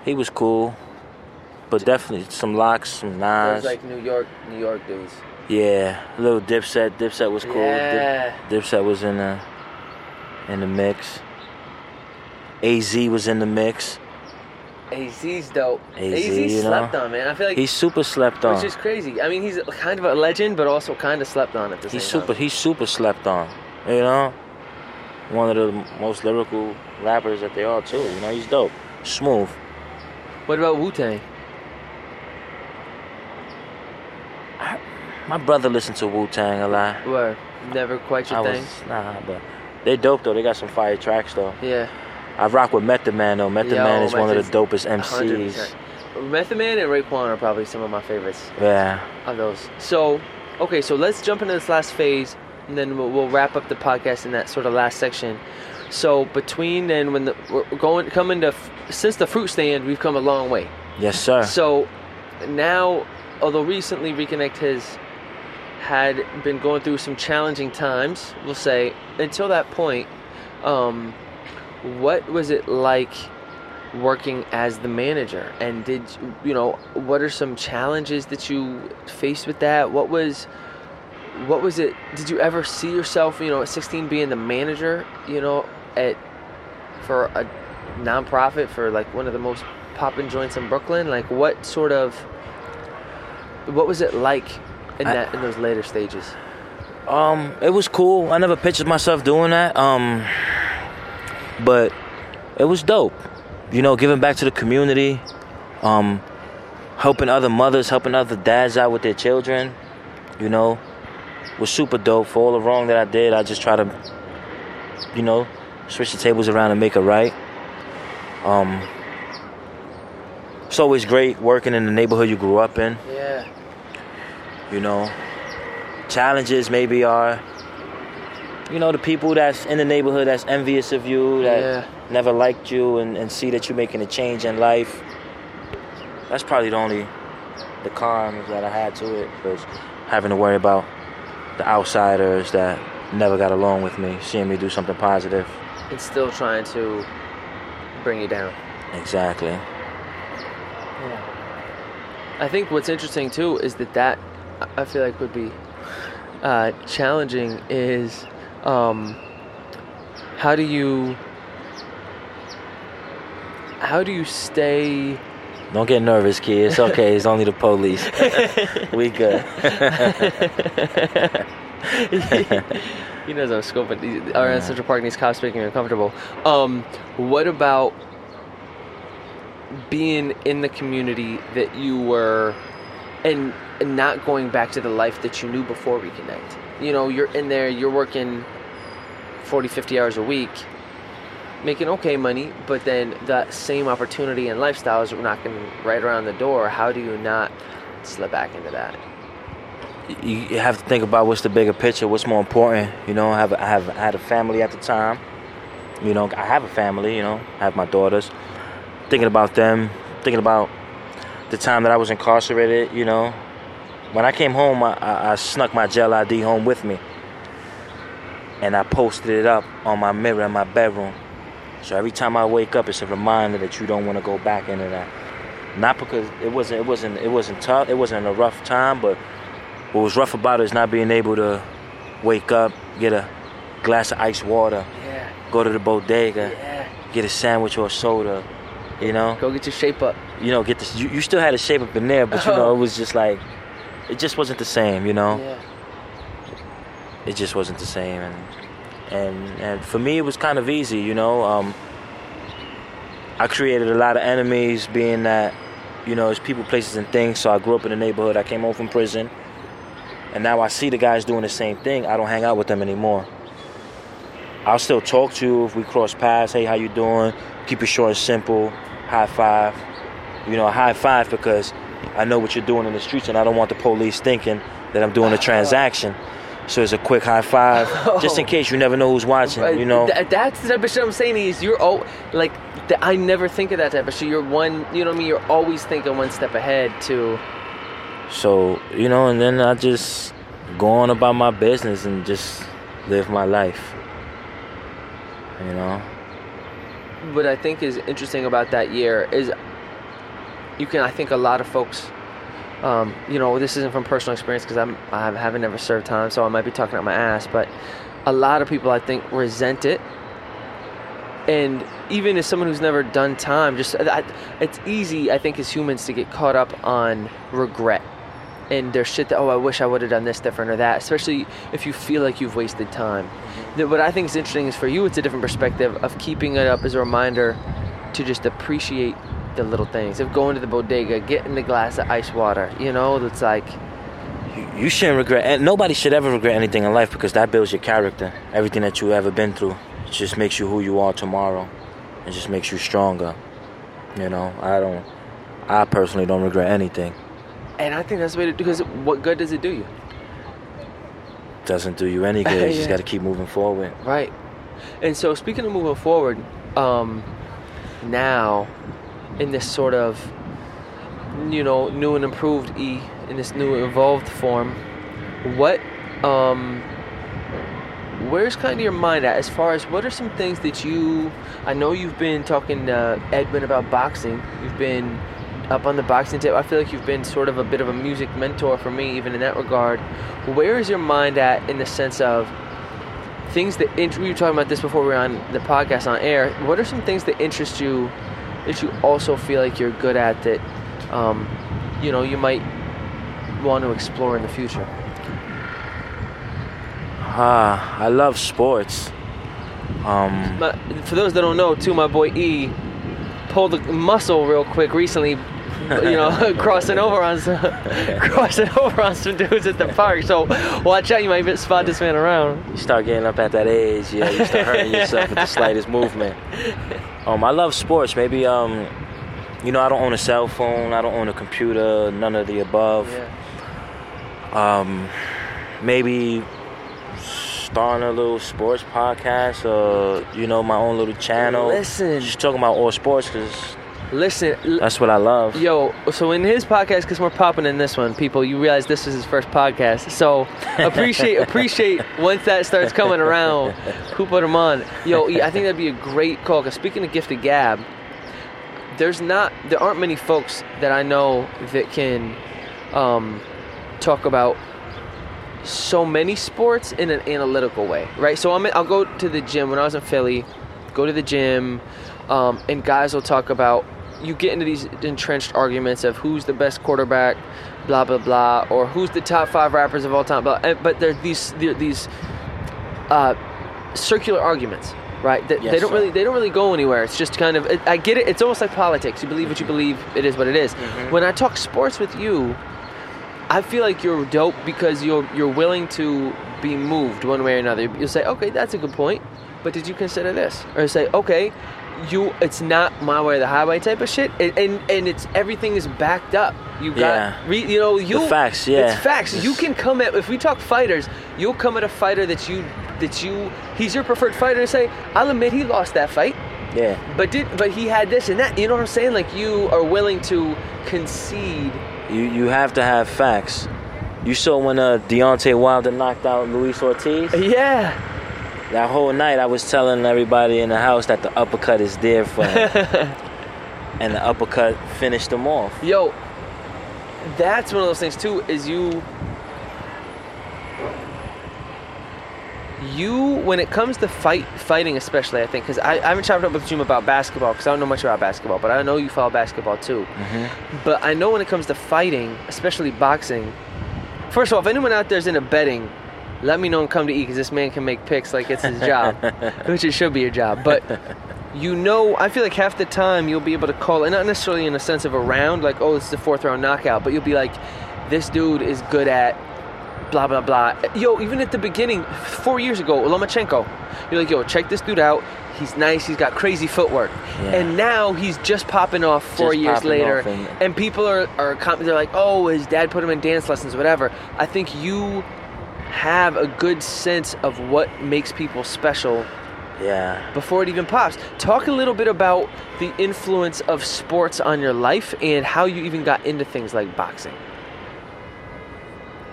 He was cool, but definitely some LOX, some Nas. Those like New York, New York dudes. yeah, a little Dipset. Dipset was cool. Yeah. Dip, Dipset was in the in the mix. Az was in the mix. AZ's dope. AZ, AZ slept know? on, man. I feel like He's super slept on. which is crazy. I mean, he's kind of a legend, but also kind of slept on at the He's same super. time. He's super slept on. You know, one of the most lyrical rappers that they are too. You know, he's dope, smooth. What about Wu Tang? My brother listened to Wu Tang a lot. Where never quite your I thing. was nah, but they dope though. They got some fire tracks though. Yeah. I rock with Method Man though. Method Yo, Man is one of the dopest MCs. 100%. Method Man and Raekwon are probably some of my favorites Yeah. of those. So, okay, so let's jump into this last phase, and then we'll, we'll wrap up the podcast in that sort of last section. So between then, when the we're going coming to since the fruit stand, we've come a long way. Yes, sir. So now, although recently Reconnect has had been going through some challenging times, we'll say until that point, um, what was it like working as the manager? And did you know what are some challenges that you faced with that? What was what was it? Did you ever see yourself, you know, at 16 being the manager, you know, at for a nonprofit for like one of the most poppin' joints in Brooklyn? Like, what sort of what was it like in I- that in those later stages? Um, it was cool. I never pictured myself doing that. Um, but it was dope. You know, giving back to the community, um, helping other mothers, helping other dads out with their children. You know, was super dope. For all the wrong that I did, I just try to, you know, switch the tables around and make it right. Um, it's always great working in the neighborhood you grew up in Yeah. you know challenges maybe are you know the people that's in the neighborhood that's envious of you that Yeah. never liked you and, and see that you're making a change in life that's probably the only the cons that i had to it was having to worry about the outsiders that never got along with me seeing me do something positive. And still trying to bring you down. exactly Yeah. I think what's interesting too is that that I feel like would be uh, challenging is um, how do you how do you stay don't get nervous kid it's okay it's only the police we good he knows I'm scoping. These- Our in Central Park, these cops making me uncomfortable. Um, what about being in the community that you were, and, and not going back to the life that you knew before Reconnect? You know, you're in there, you're working 40, 50 hours a week, making okay money, but then that same opportunity and lifestyle is knocking right around the door. How do you not slip back into that? you have to think about what's the bigger picture, what's more important. You know, I have I have I had a family at the time. You know, I have a family. You know, I have my daughters. thinking about them, thinking about the time that I was incarcerated. You know, when I came home, I, I, I snuck my Gel ID home with me, and I posted it up on my mirror in my bedroom. So every time I wake up, it's a reminder that you don't want to go back into that. Not because it wasn't, it wasn't, it wasn't tough. It wasn't a rough time, but what was rough about it is not being able to wake up, get a glass of ice water, Yeah. go to the bodega, Yeah. get a sandwich or a soda. You know, Go get your shape up. you know, get this. You, you still had a shape up in there, but you know, oh. it was just like, it just wasn't the same. You know, Yeah. it just wasn't the same, and and and for me, it was kind of easy. You know, um, I created a lot of enemies, being that, you know, it's people, places, and things. So I grew up in the neighborhood. I came home from prison, and now I see the guys doing the same thing. I don't hang out with them anymore. I'll still talk to you if we cross paths. Hey, how you doing? Keep it short and simple. High five. You know, high five because I know what you're doing in the streets, and I don't want the police thinking that I'm doing a transaction. So it's a quick high five, just in case you never know who's watching. You know, Th- that's the type of shit I'm saying is you're all like I never think of that type of shit. You're one, you know what I mean. You're always thinking one step ahead to. So, you know, and then I just go on about my business and just live my life. You know? What I think is interesting about that year is you can. I think a lot of folks. Um, you know, this isn't from personal experience because I'm I haven't ever served time, so I might be talking out my ass. But a lot of people, I think, resent it and even as someone who's never done time just I, it's easy i think as humans to get caught up on regret and there's shit that oh i wish i would have done this different or that especially if you feel like you've wasted time what i think is interesting is for you it's a different perspective of keeping it up as a reminder to just appreciate the little things of going to the bodega getting the glass of ice water you know it's like You- You shouldn't regret, and nobody should ever regret anything in life because that builds your character. Everything that you've ever been through it just makes you who you are tomorrow. It just makes you stronger. You know, I don't, I personally don't regret anything. and i think that's the way to do because what good does it do you doesn't do you any good. You Yeah. just got to keep moving forward. Right. And so, speaking of moving forward, um, now in this sort of you know new and improved E in this new evolved form, what um, where's kind of your mind at as far as what are some things that you? I know you've been talking to Edwin about boxing. You've been up on the boxing tip. I feel like you've been sort of a bit of a music mentor for me, even in that regard. Where is your mind at in the sense of things that int- we were talking about this before we were on the podcast on air. What are some things that interest you that you also feel like you're good at that um, you know you might want to explore in the future? Ah, I love sports. Um, My, for those that don't know, too, my boy E pulled a muscle real quick recently. You know, crossing over on some, crossing over on some dudes at the park. So watch out, you might spot this man around. you start getting up at that age, yeah, you start hurting yourself with the slightest movement. Um, I love sports. Maybe, um, you know, I don't own a cell phone. I don't own a computer. None of the above. Um, maybe starting a little sports podcast or you know my own little channel. Listen. just talking about all sports because Listen, l- that's what I love. Yo, so in his podcast, because we're popping in this one, people, you realize this is his first podcast. So appreciate appreciate once that starts coming around, who put him on. Yo, I think that'd be a great call. Because speaking of gifted gab, there's not there aren't many folks that I know that can um, talk about so many sports in an analytical way, right? So I'm I'll go to the gym when I was in Philly, go to the gym, um, and guys will talk about you get into these entrenched arguments of who's the best quarterback, blah blah blah, or who's the top five rappers of all time. Blah, and- but there's these there, these uh, circular arguments, right? That Yes, they don't sir. really they don't really go anywhere. It's just kind of it, I get it. It's almost like politics. You believe what you believe. It is what it is. When I talk sports with you, I feel like you're dope because you're you're willing to be moved one way or another. You'll say, okay, that's a good point, but did you consider this? Or say, okay, you it's not my way or the highway type of shit, and and, and it's everything is backed up. You got, Yeah. re, you know, you facts, yeah. it's facts. You can come at if we talk fighters, you'll come at a fighter that you that you he's your preferred fighter and say, I'll admit he lost that fight. Yeah. But did but he had this and that. You know what I'm saying? Like you are willing to concede. You you have to have facts. You saw when uh, Deontay Wilder knocked out Luis Ortiz. Yeah. That whole night, I was telling everybody in the house that the uppercut is there for him, and the uppercut finished him off. Yo, that's one of those things too. Is you, you when it comes to fight fighting, especially I think because I, I haven't chopped up with Jim about basketball because I don't know much about basketball, but I know you follow basketball too. Mm-hmm. But I know when it comes to fighting, especially boxing. First of all, if anyone out there's into betting, let me know and come to eat because this man can make picks like it's his job, which it should be your job. But you know, I feel like half the time you'll be able to call it, not necessarily in a sense of a round, like, oh, this is the fourth round knockout, but you'll be like, this dude is good at blah, blah, blah. Yo, even at the beginning, four years ago, Lomachenko, you're like, yo, check this dude out. He's nice. He's got crazy footwork. Yeah. And now he's just popping off four Just years later. and- and people are, are they're like, oh, his dad put him in dance lessons, whatever. I think you have a good sense of what makes people special Yeah. before it even pops. Talk a little bit about the influence of sports on your life and how you even got into things like boxing.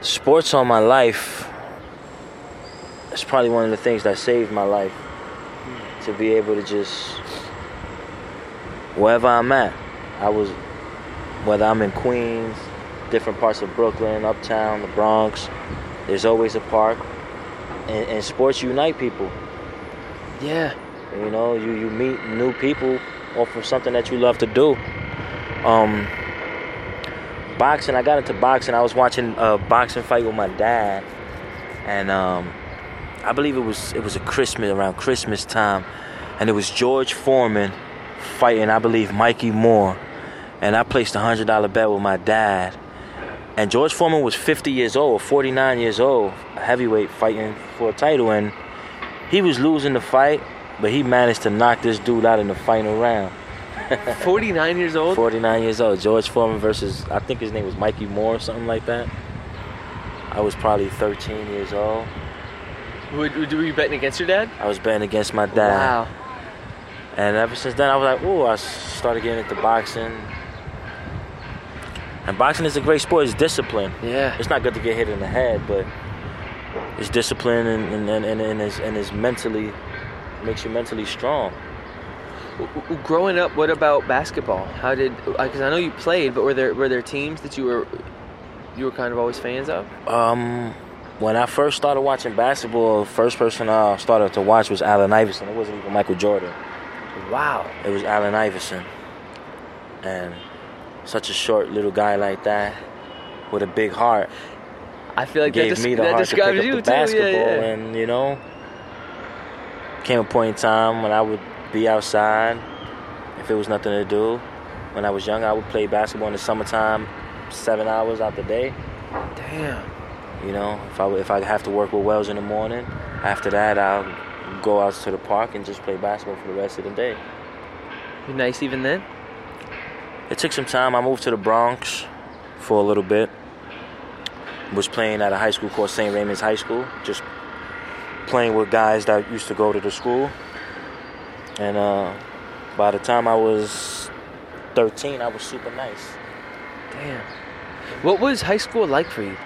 Sports on my life is probably one of the things that saved my life. To be able to just wherever I'm at, I was whether I'm in Queens, different parts of Brooklyn, uptown, the Bronx. There's always a park, and, and sports unite people. Yeah. You know, you, you meet new people off of something that you love to do. Um, boxing, I got into boxing. I was watching a boxing fight with my dad, and um, I believe it was it was a Christmas around Christmas time, and it was George Foreman fighting, I believe, Mikey Moore, and I placed a hundred dollar bet with my dad. And George Foreman was 50 years old, 49 years old, a heavyweight fighting for a title, and he was losing the fight, but he managed to knock this dude out in the final round. 49 years old? 49 years old. George Foreman versus, I think his name was Mikey Moore or something like that. I was probably 13 years old. Would, would, were you betting against your dad? I was betting against my dad. Wow. And ever since then, I was like, oh, I started getting into boxing. And boxing is a great sport. It's discipline. Yeah. It's not good to get hit in the head, but it's discipline and, and, and, and, and, is, and is mentally, makes you mentally strong. Growing up, what about basketball? How did? Because I know you played, but were there were there teams that you were you were kind of always fans of? Um, when I first started watching basketball, the first person I started to watch was Allen Iverson. It wasn't even Michael Jordan. Wow. It was Allen Iverson. And such a short little guy like that with a big heart I feel like that, gave des- me the that heart to pick describes up you the too. basketball. Yeah, yeah. And, you know, came a point in time when I would be outside if it was nothing to do. When I was young, I would play basketball in the summertime, seven hours out the day. Damn. You know, if I if I have to work with Wells in the morning, after that I'll go out to the park and just play basketball for the rest of the day. You nice even then? It took some time. I moved to the Bronx for a little bit. Was playing at a high school called St. Raymond's High School, just playing with guys that used to go to the school. And uh, by the time I was 13, I was super nice. Damn. What was high school like for you?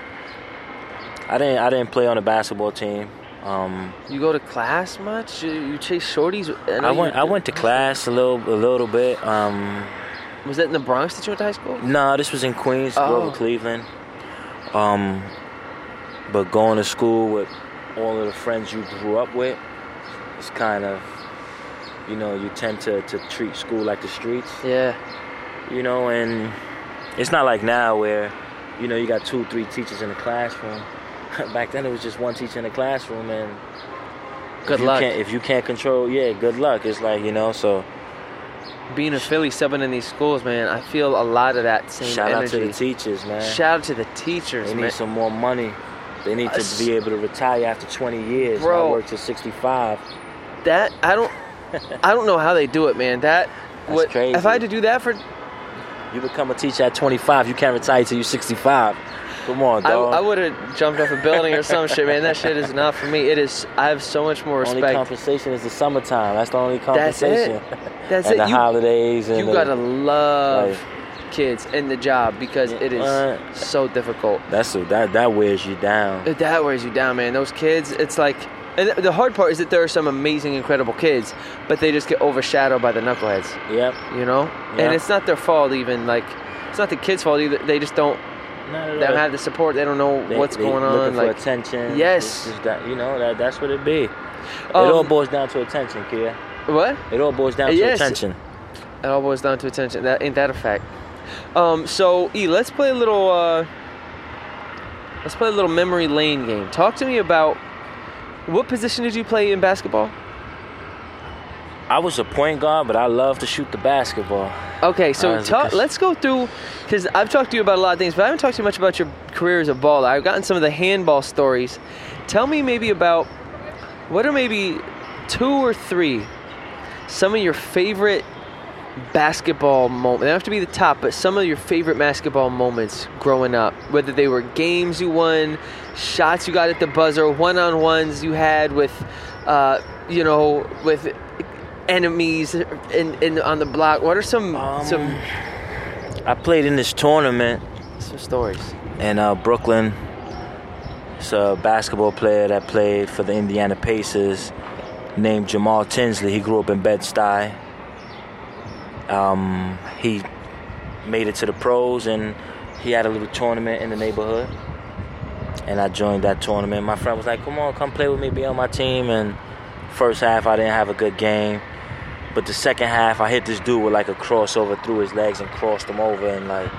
I didn't I didn't play on the basketball team. Um, You go to class much? You, you chase shorties? know I went I went to class a little a little bit. Um, Was that in the Bronx that you went to high school? No, this was in Queens, Oh. Grover, Cleveland. Um, but going to school with all of the friends you grew up with, it's kind of, you know, you tend to, to treat school like the streets, Yeah. you know, and it's not like now where, you know, you got two, three teachers in the classroom. Back then it was just one teacher in the classroom, and Good if you luck. Can't, if you can't control, yeah, good luck. It's like you know, so Being a Philly subbing in these schools, man, I feel a lot of that same shout energy. Shout out to the teachers, man. Shout out to the teachers, They man. need some more money. They need to be able to retire after 20 years. Bro. Not work till 65. that I don't, I don't know how they do it, man. That That's what crazy. if I had to do that for You become a teacher at 25. You can't retire till you're 65. Come on, I, dog. I would have jumped off a building or some shit, man. That shit is not for me. It is. I have so much more respect. only compensation is the summertime. That's the only That's it. That's and it. the You- holidays and you the- gotta love Like- kids and the job because it is Uh, so difficult. That's a, that that wears you down. That wears you down, man. Those kids, it's like, and the hard part is that there are some amazing, incredible kids, but they just get overshadowed by the knuckleheads, Yep. you know. Yeah. And it's not their fault, even like, it's not the kids' fault either. They just don't, they don't have the support. They don't know They- what's they going on. for Like, attention. Yes. It's that, you know that that's what it be. it Um, all boils down to attention, Kia. what? It all boils down to attention. It all boils down to attention. That ain't that a fact? Um, so E, let's play a little. Uh, let's play a little memory lane game. Talk to me about what position did you play in basketball? I was a point guard, but I love to shoot the basketball. Okay, so As a talk, let's go through because I've talked to you about a lot of things, but I haven't talked to you much about your career as a baller. I've gotten some of the handball stories. Tell me maybe about what are maybe two or three some of your favorite basketball moments. They don't have to be the top, but some of your favorite basketball moments growing up, whether they were games you won, shots you got at the buzzer, one-on-ones you had with, uh, you know, with enemies in, in on the block. What are some Um, some I played in this tournament some stories? in uh, Brooklyn. It's a basketball player that played for the Indiana Pacers named Jamal Tinsley. He grew up in Bed-Stuy. Um, he made it to the pros and he had a little tournament in the neighborhood. And I joined that tournament. My friend was like, "Come on, come play with me, be on my team." And first half, I didn't have a good game, but the second half, I hit this dude with like a crossover through his legs and crossed him over and like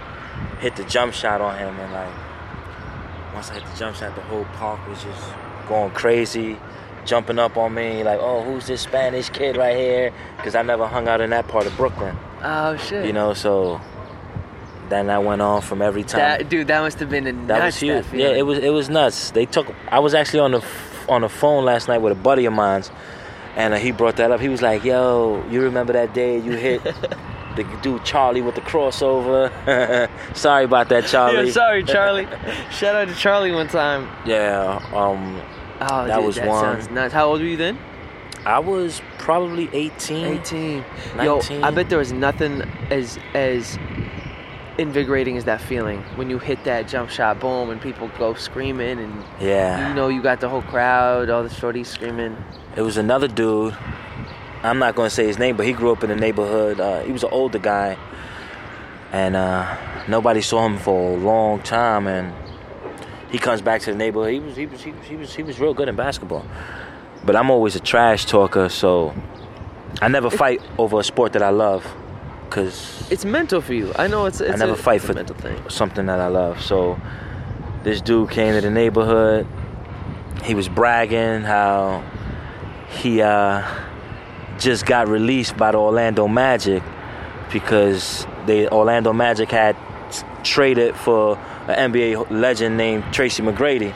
hit the jump shot on him. And like once I hit the jump shot, the whole park was just going crazy, jumping up on me like, "Oh, who's this Spanish kid right here?" Because I never hung out in that part of Brooklyn, Oh shit! you know. So then that went on from every time. that dude, that must have been a That nuts. was huge. yeah, it was it was nuts. They took. I was actually on the on the phone last night with a buddy of mine's, and uh, he brought that up. He was like, "Yo, you remember that day you hit the dude Charlie with the crossover?" Sorry about that, Charlie. Yeah, sorry, Charlie. Shout out to Charlie one time. Yeah. Um, Oh, That dude, was that one. sounds nuts. How old were you then? I was probably 18. 18. 19. Yo, I bet there was nothing as as invigorating is that feeling when you hit that jump shot, boom, and people go screaming, and Yeah. you know you got the whole crowd, all the shorties screaming. It was another dude. I'm not gonna say his name, but he grew up in the neighborhood. Uh, he was an older guy, and uh, nobody saw him for a long time. And he comes back to the neighborhood. He was he was he was he was, he was real good in basketball. But I'm always a trash talker, so I never fight over a sport that I love, cause It's mental for you. I know it's. it's I never a, fight for mental thing. something that I love. So this dude came to the neighborhood. He was bragging how he uh, just got released by the Orlando Magic because the Orlando Magic had traded for an NBA legend named Tracy McGrady.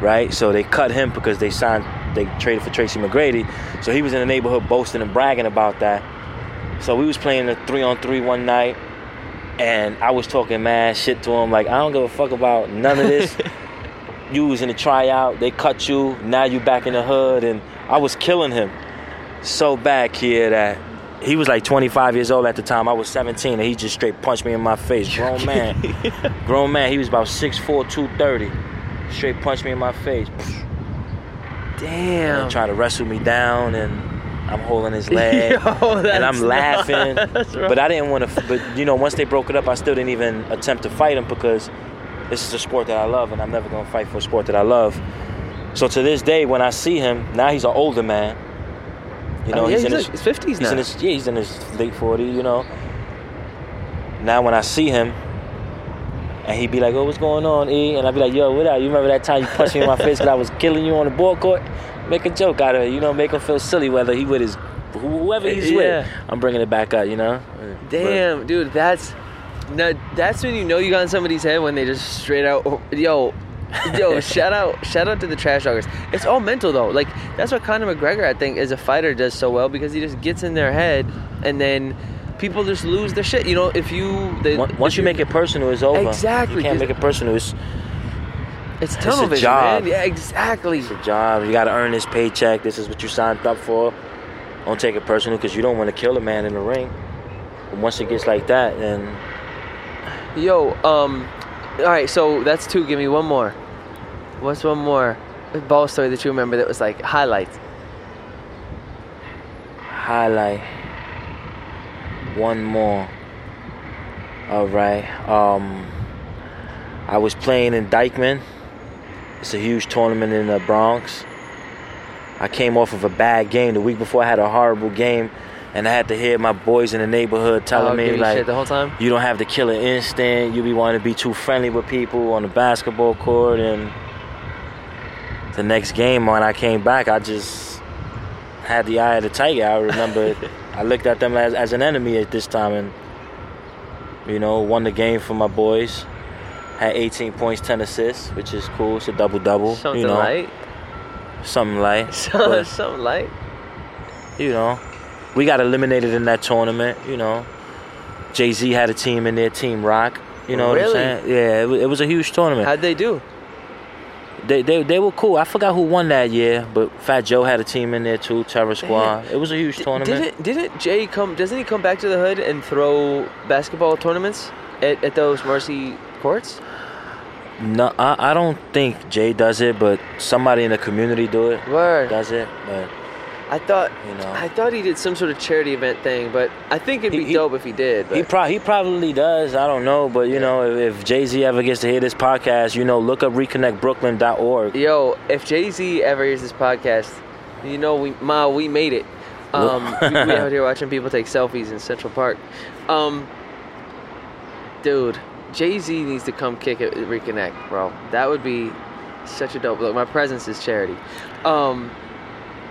Right, so they cut him because they signed, they traded for Tracy McGrady. So he was in the neighborhood boasting and bragging about that. So we was playing a three on three one night, and I was talking mad shit to him like I don't give a fuck about none of this. you was in the tryout, they cut you, now you back in the hood, and I was killing him so bad, kid, that he was like 25 years old at the time. I was 17, and he just straight punched me in my face. Grown man, grown man. He was about 6'4", 230. Straight punched me in my face. Damn. And tried to wrestle me down, and I'm holding his leg. Yo, and I'm laughing. nuts, but I didn't want to. But you know, once they broke it up, I still didn't even attempt to fight him because this is a sport that I love, and I'm never gonna fight for a sport that I love. So to this day, when I see him, now he's an older man. You know, Oh, yeah, he's, in he's his like- 50s he's now. in his yeah, he's in his late 40s. You know. Now when I see him, and he'd be like, "Oh, what's going on, E?" And I'd be like, "Yo, what up? You remember that time you punched me in my face because I was killing you on the ball court?" Make a joke out of it, you know, make him feel silly whether he with his whoever he's Yeah. with. I'm bringing it back up, you know. Damn, dude, that's that's when you know you got in somebody's head when they just straight out, oh, yo, yo, shout out, shout out to the trash talkers. It's all mental though. Like that's what Conor McGregor, I think, as a fighter, does so well because he just gets in their head and then people just lose their shit. You know, if you they, Once once if you make it personal, it's over. Exactly, You can't make it personal. It's it's tunnel a vision, job. man. Yeah, exactly. It's a job. You got to earn this paycheck. This is what you signed up for. Don't take it personal because you don't want to kill a man in the ring. But once it gets like that, then Yo, um, all right. So that's two. Give me one more. What's one more ball story that you remember that was like highlights? highlight one more. All right. Um, I was playing in Dyckman. It's a huge tournament in the Bronx. I came off of a bad game the week before. I had a horrible game, and I had to hear my boys in the neighborhood telling Oh, me like, the whole time. you don't have the killer instinct. You be wanting to be too friendly with people on the basketball court. And the next game, when I came back, I just had the eye of the tiger. I remember I looked at them as, as an enemy at this time, and you know, won the game for my boys. Had 18 points, 10 assists, which is cool. It's a double double. Something you know, light. something light. Something, light. you know, we got eliminated in that tournament. You know, Jay Z had a team in there, Team Roc. You know Really? what I'm saying? Yeah, it, it was a huge tournament. How'd they do? They, they they were cool. I forgot who won that year, but Fat Joe had a team in there too, Terror Squad. It was a huge D- tournament. Didn't didn't Jay come? Doesn't he come back to the hood and throw basketball tournaments at, at those Marcy courts? No, I, I don't think Jay does it, but somebody in the community do it. Word. Does it? But I thought You know. I thought he did some sort of charity event thing, but I think it'd be He- he- dope if he did. he But pro- he probably does. I don't know, but you know, if, if Jay Z ever gets to hear this podcast, you know, look up reconnectbrooklyn.org. yo, if Jay Z ever hears this podcast, you know we Ma we made it. Um, we, we out here watching people take selfies in Central Park. Um, dude, Jay Z needs to come kick it, reconnect, bro. That would be such a dope look. My presence is charity. Um,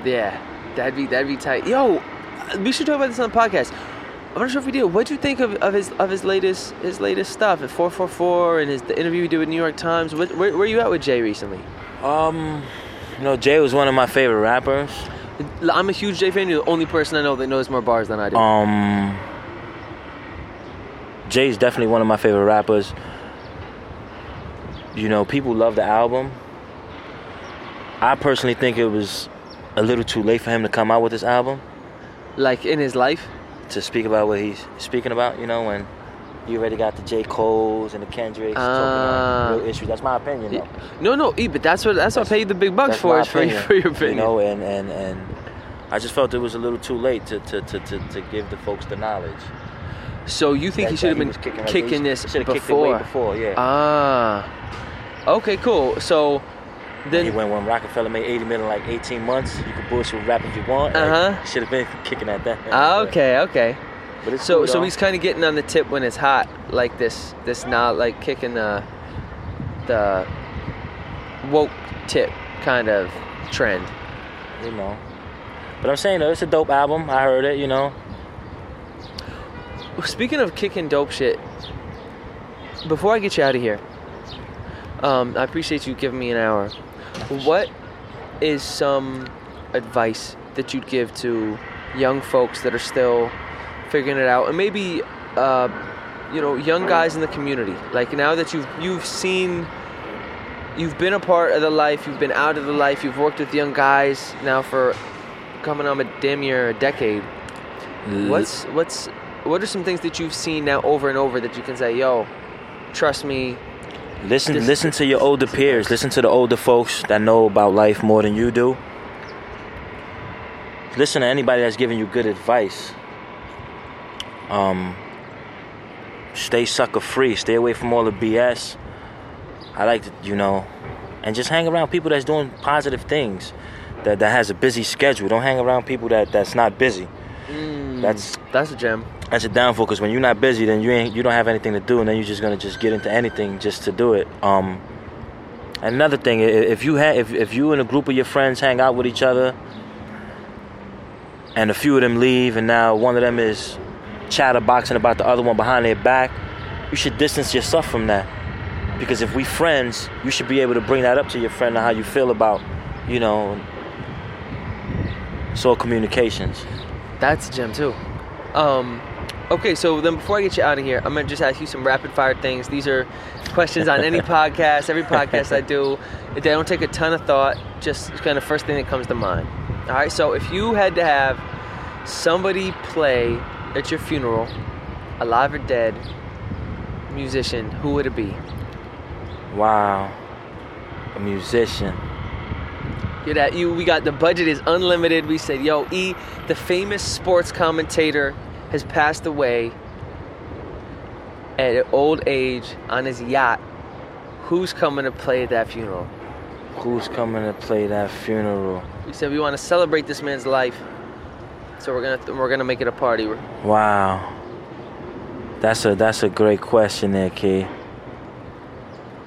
yeah, that'd be that'd be tight. Yo, we should talk about this on the podcast. I'm not sure if we did. What'd you think of, of his of his latest his latest stuff at 4:44 and his the interview he did with New York Times? What, where, where you at with Jay recently? Um, you know, Jay was one of my favorite rappers. I'm a huge Jay fan. You're the only person I know that knows more bars than I do. Um, Jay's definitely one of my favorite rappers. You know, people love the album. I personally think it was a little too late for him to come out with this album like in his life. to speak about what he's speaking about. You know, when you already got the J. Cole's and the Kendricks Ah. talking about real issues. That's my opinion, though. No, no, E, but that's what that's what I paid the big bucks for is for, for your opinion. You know, and, and, and I just felt it was a little too late to, to, to, to, to give the folks the knowledge. So you think he should have been kicking, kicking, this should before? kicked it way before, yeah. Ah. Okay, cool. So Then then went when Roc-A-Fella made 80 million in like 18 months, you could bullshit with rap if you want. Uh-huh. Should have been kicking at that. ah, okay, okay. But it's So cool, so though. he's kind of getting on the tip when it's hot, like this this not like kicking the the woke tip kind of trend. you know. But I'm saying though, it's a dope album. I heard it, you know. Speaking of kicking dope shit, before I get you out of here, um, I appreciate you giving me an hour. What is some advice that you'd give to young folks that are still figuring it out, and maybe, uh, you know, young guys in the community? Like now that you've you've seen, you've been a part of the life, you've been out of the life, you've worked with young guys now for coming on a damn near a decade. What's what's what are some things that you've seen now over and over that you can say, yo, trust me, Listen, This- listen to your older peers. Listen to the older folks that know about life more than you do. Listen to anybody that's giving you good advice. Um, stay sucker free. Stay away from all the BS. I like to, you know, and just hang around people that's doing positive things. That that has a busy schedule. Don't hang around people that that's not busy. That's that's a gem. that's a downfall because when you're not busy, then you ain't you don't have anything to do, and then you're just gonna just get into anything just to do it. Um, another thing, if you ha- if if you and a group of your friends hang out with each other, and a few of them leave, and now one of them is chatterboxing about the other one behind their back, you should distance yourself from that. Because if we friends, you should be able to bring that up to your friend and how you feel about, you know, all communications. That's a gem too. Um, Okay, so then before I get you out of here, I'm gonna just ask you some rapid fire things. These are questions on any podcast, every podcast I do. They don't take a ton of thought, just kind of first thing that comes to mind. All right, so if you had to have somebody play at your funeral, alive or dead, musician, who would it be? Wow. A musician. You that you we got the budget is unlimited. We said, yo, E, the famous sports commentator has passed away at an old age on his yacht. Who's coming to play at that funeral? Who's coming to play that funeral? We said we want to celebrate this man's life, so we're gonna we're gonna make it a party. Wow. That's a that's a great question there, Key.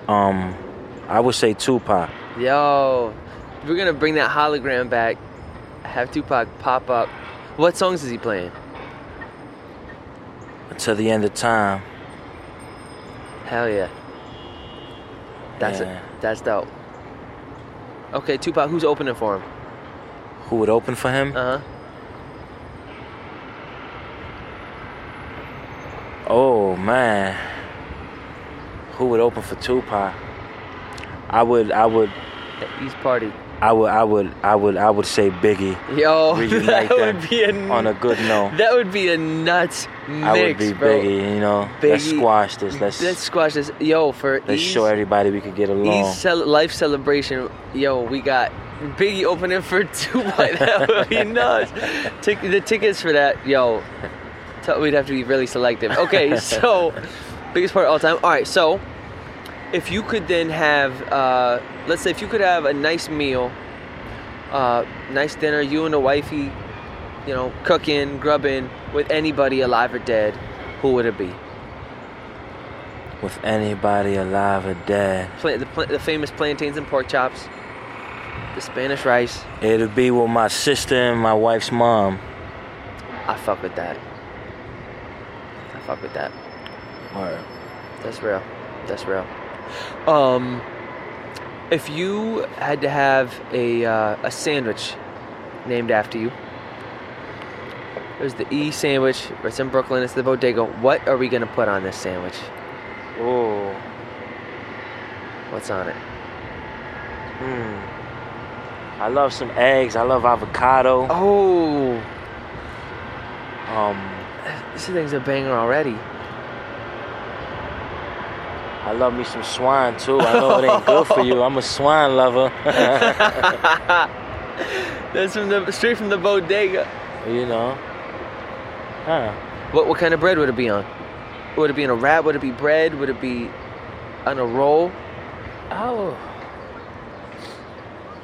Um, I would say Tupac. Yo, we're gonna bring that hologram back. Have Tupac pop up. What songs is he playing? Until the end of time. Hell yeah. That's Yeah. it. That's dope. Okay, Tupac, who's opening for him? Who would open for him? Uh huh. Oh man. Who would open for Tupac? I would I would East party. I would I would I would I would say Biggie. Yo, that would be a on a good note. That would be a nuts mix, I would be bro. Biggie, you know. Let's squash this. Let's Let's squash this. Yo, for let's show everybody we could get along. Cel- life celebration. Yo, we got Biggie opening for Tupac. that would be nuts. The tickets for that, yo, t- we'd have to be really selective. Okay, so biggest part of all time. All right, so if you could then have, uh, let's say, if you could have a nice meal, uh, nice dinner, you and the wifey, you know, cooking, grubbing with anybody alive or dead, who would it be? With anybody alive or dead. Pla- the, pla- the famous plantains and pork chops, the Spanish rice. It'll be with my sister and my wife's mom. I fuck with that. I fuck with that. Alright. That's real. That's real. Um, if you had to have a uh, a sandwich named after you, there's the E sandwich. It's in Brooklyn. It's the bodega. What are we gonna put on this sandwich? Oh. What's on it? Hmm. I love some eggs. I love avocado. Oh, Um, this thing's a banger already. I love me some swine too. I know it ain't good for you. I'm a swine lover. That's from the straight from the bodega. you know. Huh. What what kind of bread would it be on? Would it be in a wrap? Would it be bread? Would it be on a roll? Oh.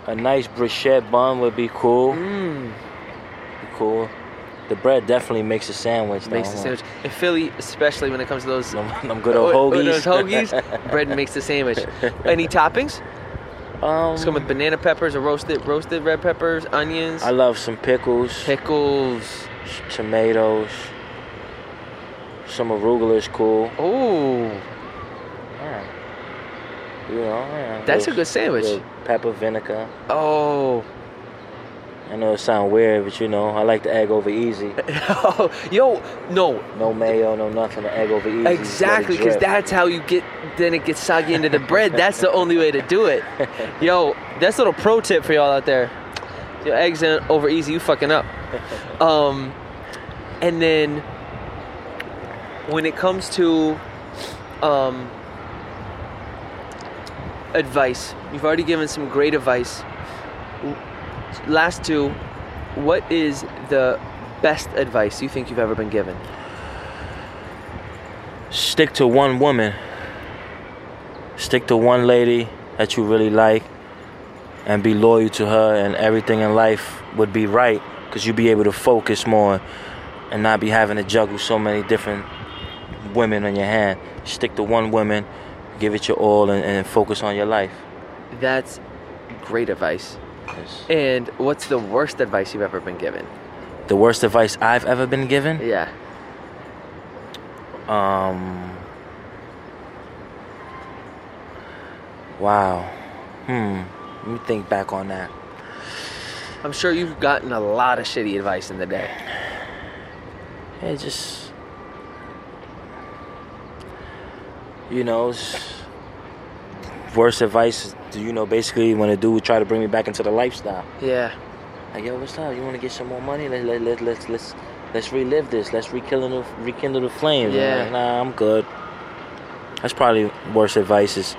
A nice bruschetta bun would be cool. Mmm. Be cool. The bread definitely makes a sandwich. though. Makes the sandwich. In Philly, especially when it comes to those Them, them good old hoagies. those hoagies, bread makes the sandwich. Any toppings? um, It's come with banana peppers or roasted roasted red peppers, onions, I love some pickles, pickles. tomatoes. Some arugula is cool. Oh, Yeah. You know, yeah. That's a Little- good sandwich. Pepper vinegar. oh, I know it sounds weird, but you know, I like the egg over easy. yo, no, No mayo, no nothing. The egg over easy. Just let it exactly, because that's how you get. Then it gets soggy into the bread. That's the only way to do it. Yo, that's a little pro tip for y'all out there. Your eggs in over easy, you fucking up. Um, and then when it comes to um, advice, you've already given some great advice. Last two, what is the best advice you think you've ever been given? Stick to one woman. Stick to one lady that you really like and be loyal to her and everything in life would be right because you'd be able to focus more and not be having to juggle so many different women on your hand. Stick to one woman, give it your all and, and focus on your life. That's great advice. Yes. And what's the worst advice you've ever been given? The worst advice I've ever been given? Yeah. Um. Wow. Hmm. Let me think back on that. I'm sure you've gotten a lot of shitty advice in the day. It just. You know, worst advice you know, basically when a dude would try to bring me back into the lifestyle. Yeah. Like, yo, what's up? You want to get some more money? Let, let, let, let's let's let's relive this. Let's rekindle the, rekindle the flames. I'm Yeah. like, nah, I'm good. That's probably worst advice is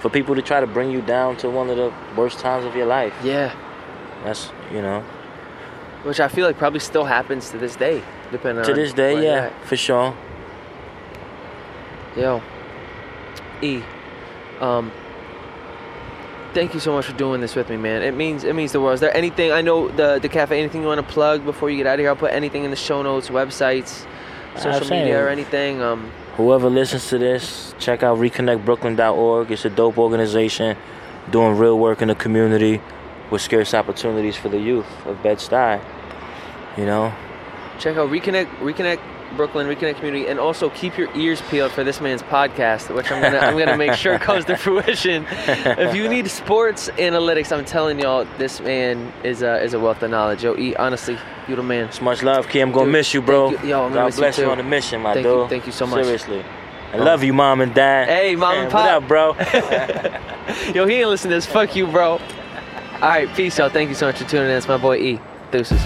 for people to try to bring you down to one of the worst times of your life. Yeah. That's you know. Which I feel like probably still happens to this day, depending To on this day, yeah, for sure. Yo. E. Um. Thank you so much for doing this with me, man. It means it means the world. Is there anything I know the the cafe? Anything you want to plug before you get out of here? I'll put anything in the show notes, websites, social saying- media, or anything. Um. Whoever listens to this, check out reconnectbrooklyn.org. It's a dope organization doing real work in the community with scarce opportunities for the youth of Bed-Stuy. You know, check out reconnect reconnect brooklyn reconnect community and also keep your ears peeled for this man's podcast which i'm gonna i'm gonna make sure comes to fruition if you need sports analytics i'm telling y'all this man is a is a wealth of knowledge yo e honestly you the man it's much love, Key. I'm gonna Dude, miss you, bro. you. Yo, I'm God you bless you, too. on the mission, my Thank you- dude. thank you so much. Seriously, I Um, love you, mom and dad. Hey, mom and pop. What up, bro? yo he ain't listen to this fuck you bro all right peace y'all thank you so much for tuning in it's my boy e deuces